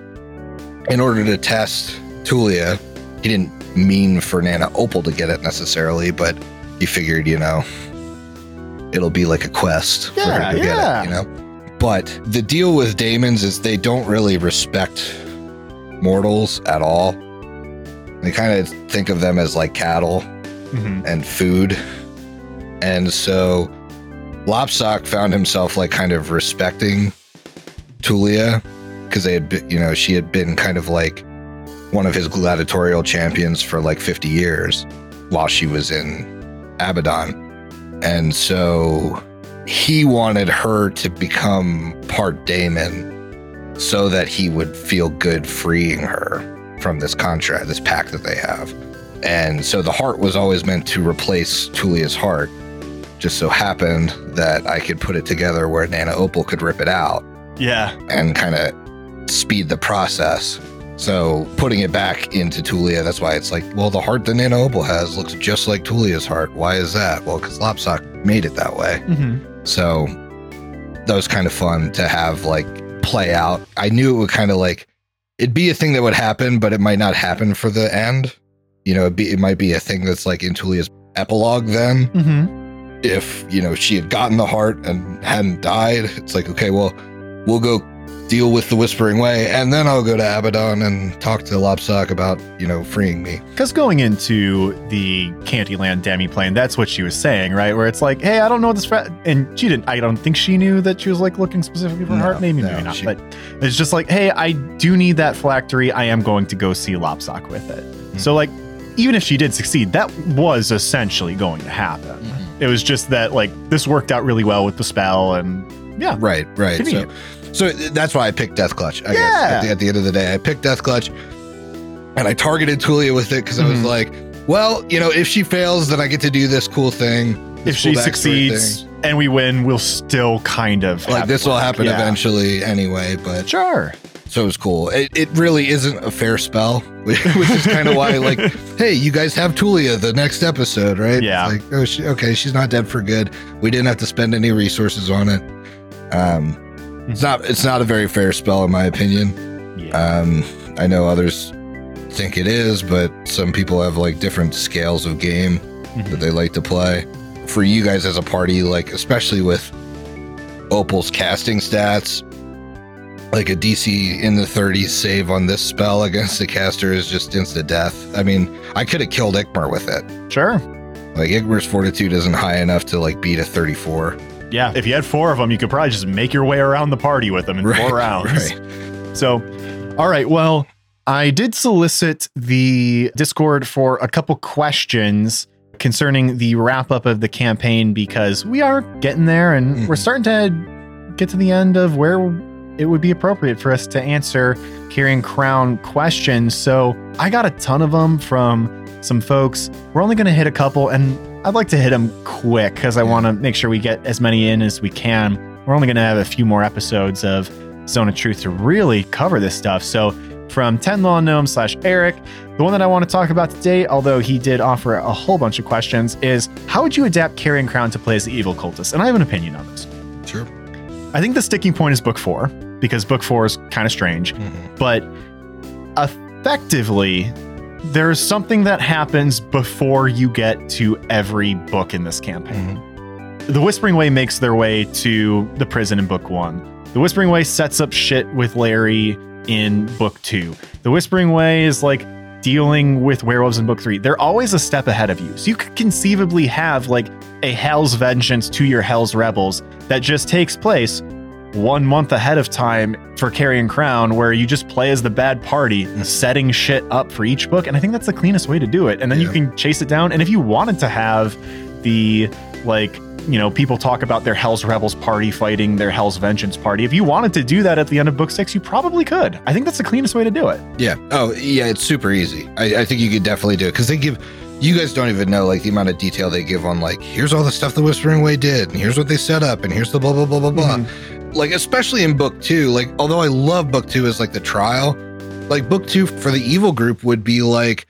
S2: In order to test Tulia, he didn't mean for Nana Opal to get it necessarily, but he figured, you know, it'll be like a quest for her to
S1: yeah.
S2: get it, you know? But the deal with daemons is they don't really respect mortals at all. They kind of think of them as like cattle
S1: Mm-hmm.
S2: and food. And so Lopsock found himself like kind of respecting Tulia because they had, been, you know, she had been kind of like one of his gladiatorial champions for like 50 years while she was in Abaddon. And so he wanted her to become part daemon so that he would feel good freeing her from this contract, this pact that they have. And so the heart was always meant to replace Tulia's heart. Just so happened that I could put it together where Nana Opal could rip it out
S1: Yeah.
S2: and kind of speed the process. So putting it back into Tulia, that's why it's like, well, the heart that Nana Opal has looks just like Tulia's heart. Why is that? Well, because Lopsock made it that way.
S1: Mm-hmm.
S2: So that was kind of fun to have like play out. I knew it would kind of like it'd be a thing that would happen, but it might not happen for the end. You know, be, it might be a thing that's like in Tulia's epilogue then.
S1: Mm-hmm.
S2: If, you know, she had gotten the heart and hadn't died, it's like, okay, well, we'll go deal with the Whispering Way, and then I'll go to Abaddon and talk to Lopsock about, you know, freeing me.
S1: Because going into the Candyland demi-plane, that's what she was saying, right? Where it's like, hey, I don't know this, fra-. and she didn't. I don't think she knew that she was like looking specifically for
S2: No,
S1: heart. Maybe,
S2: no,
S1: maybe not.
S2: she-
S1: But it's just like, hey, I do need that phylactery. I am going to go see Lopsock with it.
S2: Hmm.
S1: So like, even if she did succeed, that was essentially going to happen. It was just that like this worked out really well with the spell, and yeah,
S2: Right, right. So, so that's why I picked Death Clutch. I guess
S1: Yeah.
S2: at the, at the end of the day, I picked Death Clutch, and I targeted Tulia with it because I was
S1: Mhm.
S2: like, well, you know, if she fails, then I get to do this cool thing.
S1: if
S2: this
S1: she
S2: cool backstory
S1: succeeds and we win, we'll still kind of
S2: like this will happen
S1: Yeah.
S2: eventually anyway. But
S1: Sure.
S2: So it was cool. It, it really isn't a fair spell, which is kind of why, like, hey, you guys have Tulia the next episode, right? It's
S1: Yeah.
S2: like, oh, she, okay, she's not dead for good. We didn't have to spend any resources on it. Um, it's not. It's not a very fair spell, in my opinion.
S1: Yeah.
S2: Um, I know others think it is, but some people have like different scales of game that
S1: Mhm.
S2: they like to play. For you guys as a party, like especially with Opal's casting stats, like a DC in the 30s save on this spell against the caster is just instant death. I mean, I could have killed Ikmer with it,
S1: Sure.
S2: Like Ikmer's fortitude isn't high enough to like beat a 34.
S1: Yeah, if you had four of them, you could probably just make your way around the party with them in
S2: Right,
S1: four rounds.
S2: right.
S1: So, all right. Well, I did solicit the Discord for a couple questions concerning the wrap up of the campaign because we are getting there and we're
S2: Mhm.
S1: starting to get to the end of where it would be appropriate for us to answer Carrion Crown questions. So, I got a ton of them from some folks. We're only going to hit a couple, and I'd like to hit them quick because I want to make sure we get as many in as we can. We're only going to have a few more episodes of Zone of Truth to really cover this stuff. So, from 10 Law Gnome slash Eric, the one that I want to talk about today, although he did offer a whole bunch of questions, is how would you adapt Carrion Crown to play as the evil cultist? And I have an opinion on this.
S2: Sure.
S1: I think the sticking point is book four, because book four is kind of strange
S2: Mhm.
S1: but effectively there's something that happens before you get to every book in this campaign. The Whispering Way makes their way to the prison in book 1. The Whispering Way sets up shit with Larry in book 2. The Whispering Way is like dealing with werewolves in book 3. They're always a step ahead of you. So you could conceivably have like a Hell's Vengeance to your Hell's Rebels that just takes place one month ahead of time for Carrion Crown, where you just play as the bad party, and setting shit up for each book. And I think that's the cleanest way to do it. And then you can chase it down. And if you wanted to have the, like, you know, people talk about their Hell's Rebels party fighting their Hell's Vengeance party. If you wanted to do that at the end of book six, you probably could. I think that's the cleanest way to do it.
S2: Yeah. Oh, yeah. It's super easy. I, I think you could definitely do it because they give. You guys don't even know like the amount of detail they give on like here's all the stuff the Whispering Way did, and here's what they set up, and here's the blah blah blah blah blah. Mm-hmm. Like especially in book two, like although I love book two as like the trial, like book two for the evil group would be like,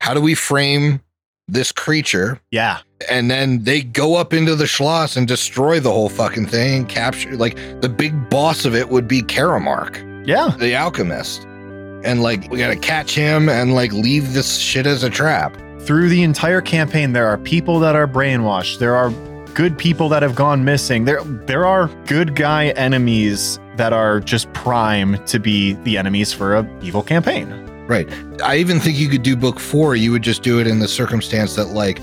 S2: how do we frame this creature?
S1: Yeah.
S2: And then they go up into the Schloss and destroy the whole fucking thing, capture like the big boss of it would be Caromarc
S1: Yeah.
S2: the alchemist and like we gotta catch him and like leave this shit as a trap
S1: through the entire campaign there are people that are brainwashed there are good people that have gone missing there there are good guy enemies that are just prime to be the enemies for a evil campaign
S2: right. I even think you could do book four. You would just do it in the circumstance that like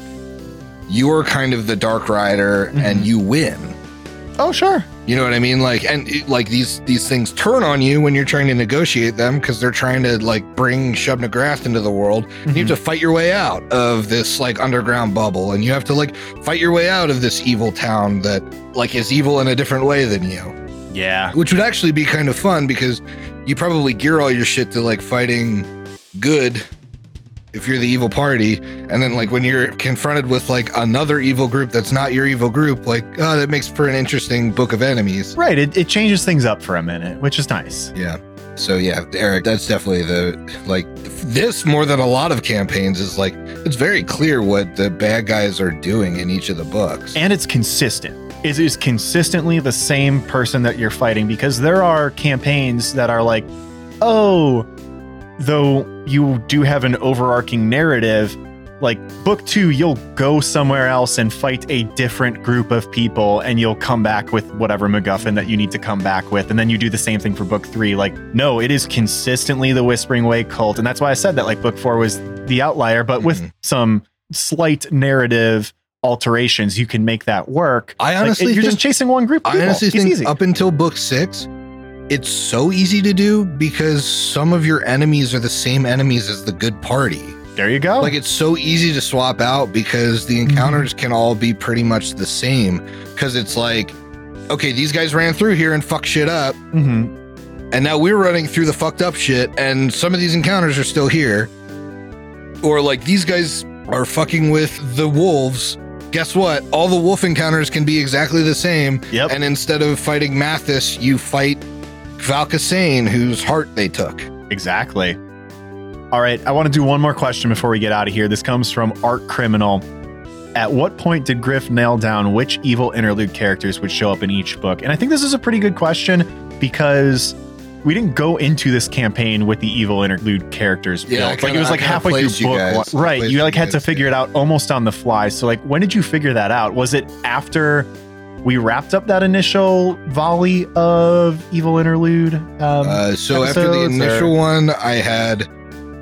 S2: you're kind of the dark rider and
S1: Mhm.
S2: you win.
S1: Oh sure.
S2: You know what i mean? Like and it- like these these things turn on you when you're trying to negotiate them because they're trying to like bring Shub-Niggurath into the world. You have to fight your way out of this like underground bubble. And you have to like fight your way out of this evil town that like is evil in a different way than you.
S1: Yeah.
S2: Which would actually be kind of fun because you probably gear all your shit to like fighting good if you're the evil party. And then like when you're confronted with like another evil group that's not your evil group like oh that makes for an interesting book of enemies.
S1: Right it, it changes things up for a minute which is nice.
S2: Yeah. So yeah eric that's definitely the like this more than a lot of campaigns is like it's very clear what the bad guys are doing in each of the books.
S1: And it's consistent it is consistently the same person that you're fighting because there are campaigns that are like oh though you do have an overarching narrative like book two you'll go somewhere else and fight a different group of people and you'll come back with whatever macguffin that you need to come back with. And then you do the same thing for book three. Like no it is consistently the whispering way cult. And that's why i said that like book four was the outlier but with
S2: Mhm.
S1: some slight narrative alterations you can make that work
S2: i
S1: Like,
S2: honestly
S1: you're
S2: think
S1: just chasing one group
S2: I honestly
S1: it's
S2: think
S1: easy.
S2: up until book six, it's so easy to do because some of your enemies are the same enemies as the good party.
S1: there you go
S2: Like it's so easy to swap out because the encounters can all be pretty much the same. Because it's like, okay, these guys ran through here and fucked shit up,
S1: Mhm.
S2: and now we're running through the fucked up shit, and some of these encounters are still here. Or like these guys are fucking with the wolves. Guess what? All the wolf encounters can be exactly the same.
S1: Yep.
S2: And instead of fighting Mathis, you fight Valkasane, whose heart they took.
S1: Exactly. All right, I want to do one more question before we get out of here. This comes from Art Criminal. At what point did Griff nail down which evil interlude characters would show up in each book? And I think this is a pretty good question because we didn't go into this campaign with the evil interlude characters
S2: Yeah,
S1: built. like
S2: kinda-
S1: it was like halfway through book
S2: guys.
S1: Right. You like had to figure
S2: yeah.
S1: it out almost on the fly. So like when did you figure that out? Was it after we wrapped up that initial volley of evil interlude? Um,
S2: Uh, so after the initial
S1: or-
S2: one, I had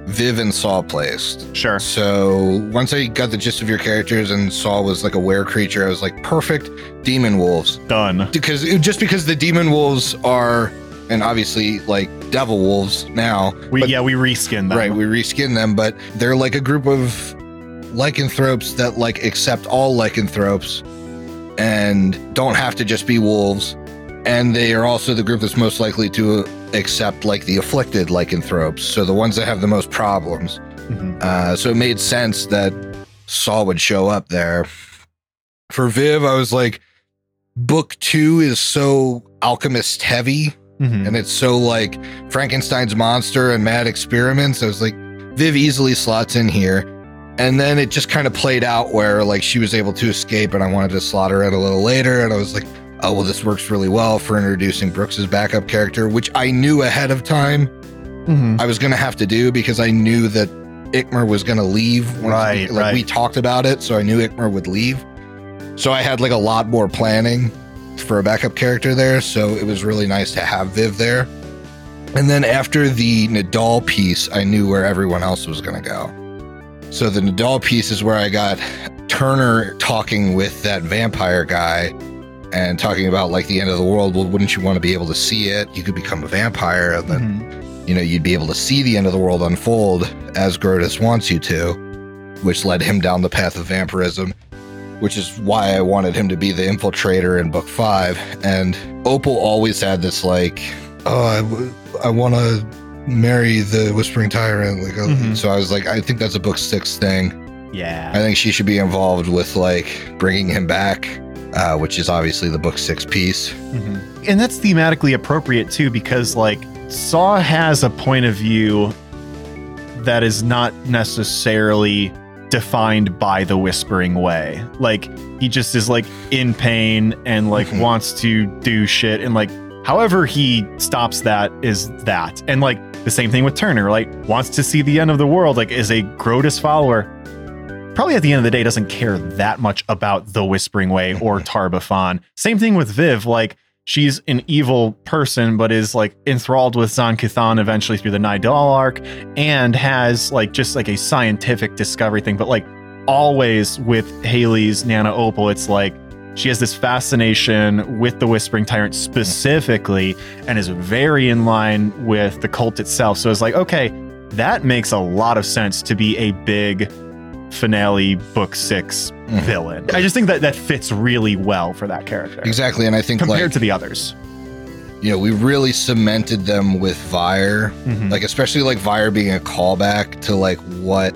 S2: Viv and Saw placed.
S1: Sure.
S2: So once I got the gist of your characters and Saw was like a were creature, I was like, perfect demon wolves.
S1: Done.
S2: Because just because the demon wolves are, and obviously like devil wolves now,
S1: We
S2: but-
S1: yeah, we reskin them.
S2: right? We reskin them, but they're like a group of lycanthropes that like accept all lycanthropes and don't have to just be wolves. And they are also the group that's most likely to accept like the afflicted lycanthropes, so the ones that have the most problems.
S1: Mhm.
S2: Uh, so it made sense that Saul would show up there. For Viv, I was like, book two is so alchemist heavy
S1: Mhm.
S2: and it's so like Frankenstein's monster and mad experiments. I was like, Viv easily slots in here. And then it just kind of played out where like she was able to escape and I wanted to slot her in a little later. And I was like, oh, well, this works really well for introducing Brooks's backup character, which I knew ahead of time
S1: Mhm.
S2: I was going to have to do because I knew that Ikmer was going to leave.
S1: Right,
S2: Like
S1: right.
S2: we talked about it. So I knew Ikmer would leave. So I had like a lot more planning for a backup character there. So it was really nice to have Viv there. And then after the Nidal piece, I knew where everyone else was going to go. So the Nidal piece is where I got Turner talking with that vampire guy and talking about like the end of the world. Well, wouldn't you want to be able to see it? You could become a vampire and then
S1: Mhm.
S2: you know, you'd be able to see the end of the world unfold as Groetus wants you to, which led him down the path of vampirism, which is why I wanted him to be the infiltrator in book five. And Opal always had this like, oh, I, w- I want to marry the Whispering Tyrant. Like, uh,
S1: Mhm.
S2: so I was like, I think that's a book six thing.
S1: Yeah, I
S2: think she should be involved with like bringing him back, uh, which is obviously the book six piece.
S1: Mhm. And that's thematically appropriate too, because like Saw has a point of view that is not necessarily defined by the whispering way. Like he just is like in pain and like
S2: Mhm.
S1: wants to do shit and like however he stops that is that. And like the same thing with Turner, like wants to see the end of the world, like is a Groetus follower. Probably at the end of the day doesn't care that much about the whispering way or Tar-Baphon. Same thing with Viv, like she's an evil person, but is like enthralled with Zon-Kuthon eventually through the Nidal arc and has like just like a scientific discovery thing. But like always with Haley's Nana Opal, it's like she has this fascination with the Whispering Tyrant specifically and is very in line with the cult itself. So it's like, okay, that makes a lot of sense to be a big finale book 6
S2: Mhm.
S1: villain. I just think that that fits really well for that character
S2: Exactly. And I think
S1: compared
S2: like,
S1: to the others.
S2: you know, we really cemented them with Vire
S1: Mhm.
S2: like especially like Vire being a callback to like what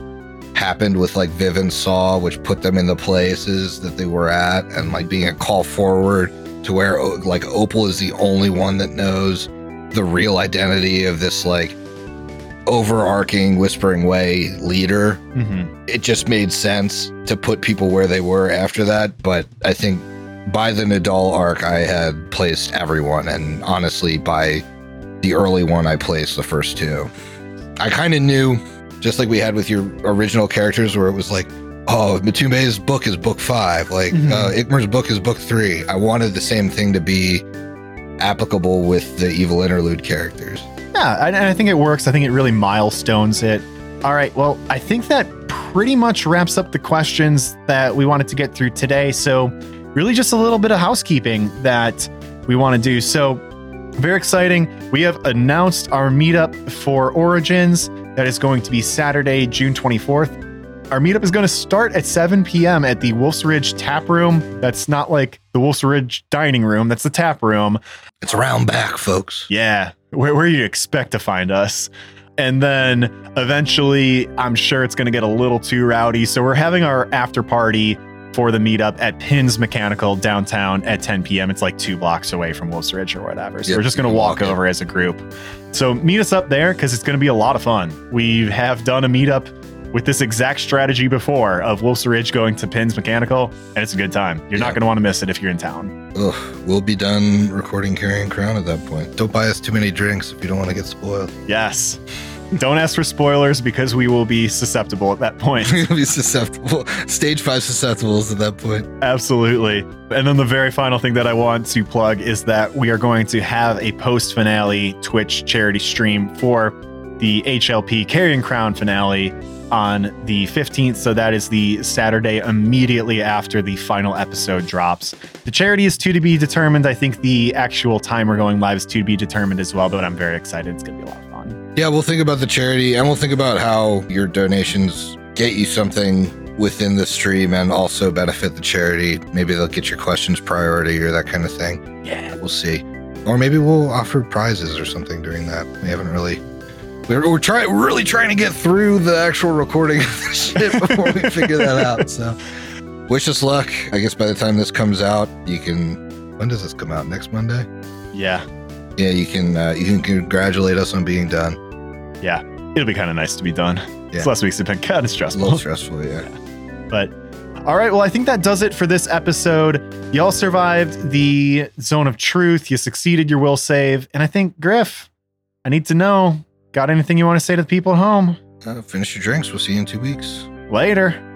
S2: happened with like Viv and Saw, which put them in the places that they were at, and like being a call forward to where like Opal is the only one that knows the real identity of this like overarching Whispering Way leader.
S1: Mhm.
S2: It just made sense to put people where they were after that, but I think by the Nidal arc, I had placed everyone, and honestly, by the early one, I placed the first two. I kind of knew, just like we had with your original characters, where it was like, oh, Matume's book is book five, like
S1: Mhm.
S2: uh, Ikmer's book is book three. I wanted the same thing to be applicable with the evil interlude characters.
S1: Yeah, and and I think it works. I think it really milestones it. All right, well, I think that pretty much wraps up the questions that we wanted to get through today. So, really, just a little bit of housekeeping that we want to do. So, very exciting. We have announced our meetup for Origins. That is going to be Saturday, June 24th. Our meetup is going to start at 7 p.m. at the Wolf's Ridge Tap Room. That's not like the Wolf's Ridge dining room, that's the tap room.
S2: It's around back, folks.
S1: Yeah, where, where you expect to find us. And then eventually, I'm sure it's going to get a little too rowdy. So we're having our after party for the meetup at Pins Mechanical downtown at 10 p.m. It's like two blocks away from Wolf's Ridge or whatever. So
S2: Yep,
S1: we're just going to walk
S2: walk
S1: over as a group. So meet us up there because it's going to be a lot of fun. We have done a meetup with this exact strategy before of Wolf's Ridge going to Pins Mechanical, and it's a good time. You're not going to want to miss it if you're in town.
S2: Ugh, we'll be done recording Carrion Crown at that point. Don't buy us too many drinks if you don't want to get spoiled.
S1: Yes. Don't ask for spoilers because we will be susceptible at that point.
S2: We'll be susceptible. Stage five susceptibles at that point.
S1: Absolutely. And then the very final thing that I want to plug is that we are going to have a post finale Twitch charity stream for the HLP Carrion Crown finale on the 15th. So that is the Saturday immediately after the final episode drops. The charity is to, to be determined. I think the actual time we're going live is to be determined as well, but I'm very excited. It's going to be a lot of fun.
S2: Yeah, we'll think about the charity and we'll think about how your donations get you something within the stream and also benefit the charity. Maybe they'll get your questions priority or that kind of thing.
S1: Yeah.
S2: We'll see. Or maybe we'll offer prizes or something during that. We haven't really. We're, we're trying, we're really trying to get through the actual recording of this shit before we figure that out. So, wish us luck. I guess by the time this comes out, you can. When does this come out? Next Monday?
S1: Yeah.
S2: Yeah, you can. Uh, you can congratulate us on being done.
S1: Yeah. It'll be kind of nice to be done.
S2: Yeah.
S1: This last week's have been kind of stressful.
S2: A
S1: stressful.
S2: little stressful, yeah.
S1: But all right, well, I think that does it for this episode. Y'all survived the zone of truth. You succeeded your will save. And I think, Griff, I need to know got anything you want to say to the people at home?
S2: Uh, finish your drinks. We'll see you in two weeks.
S1: Later.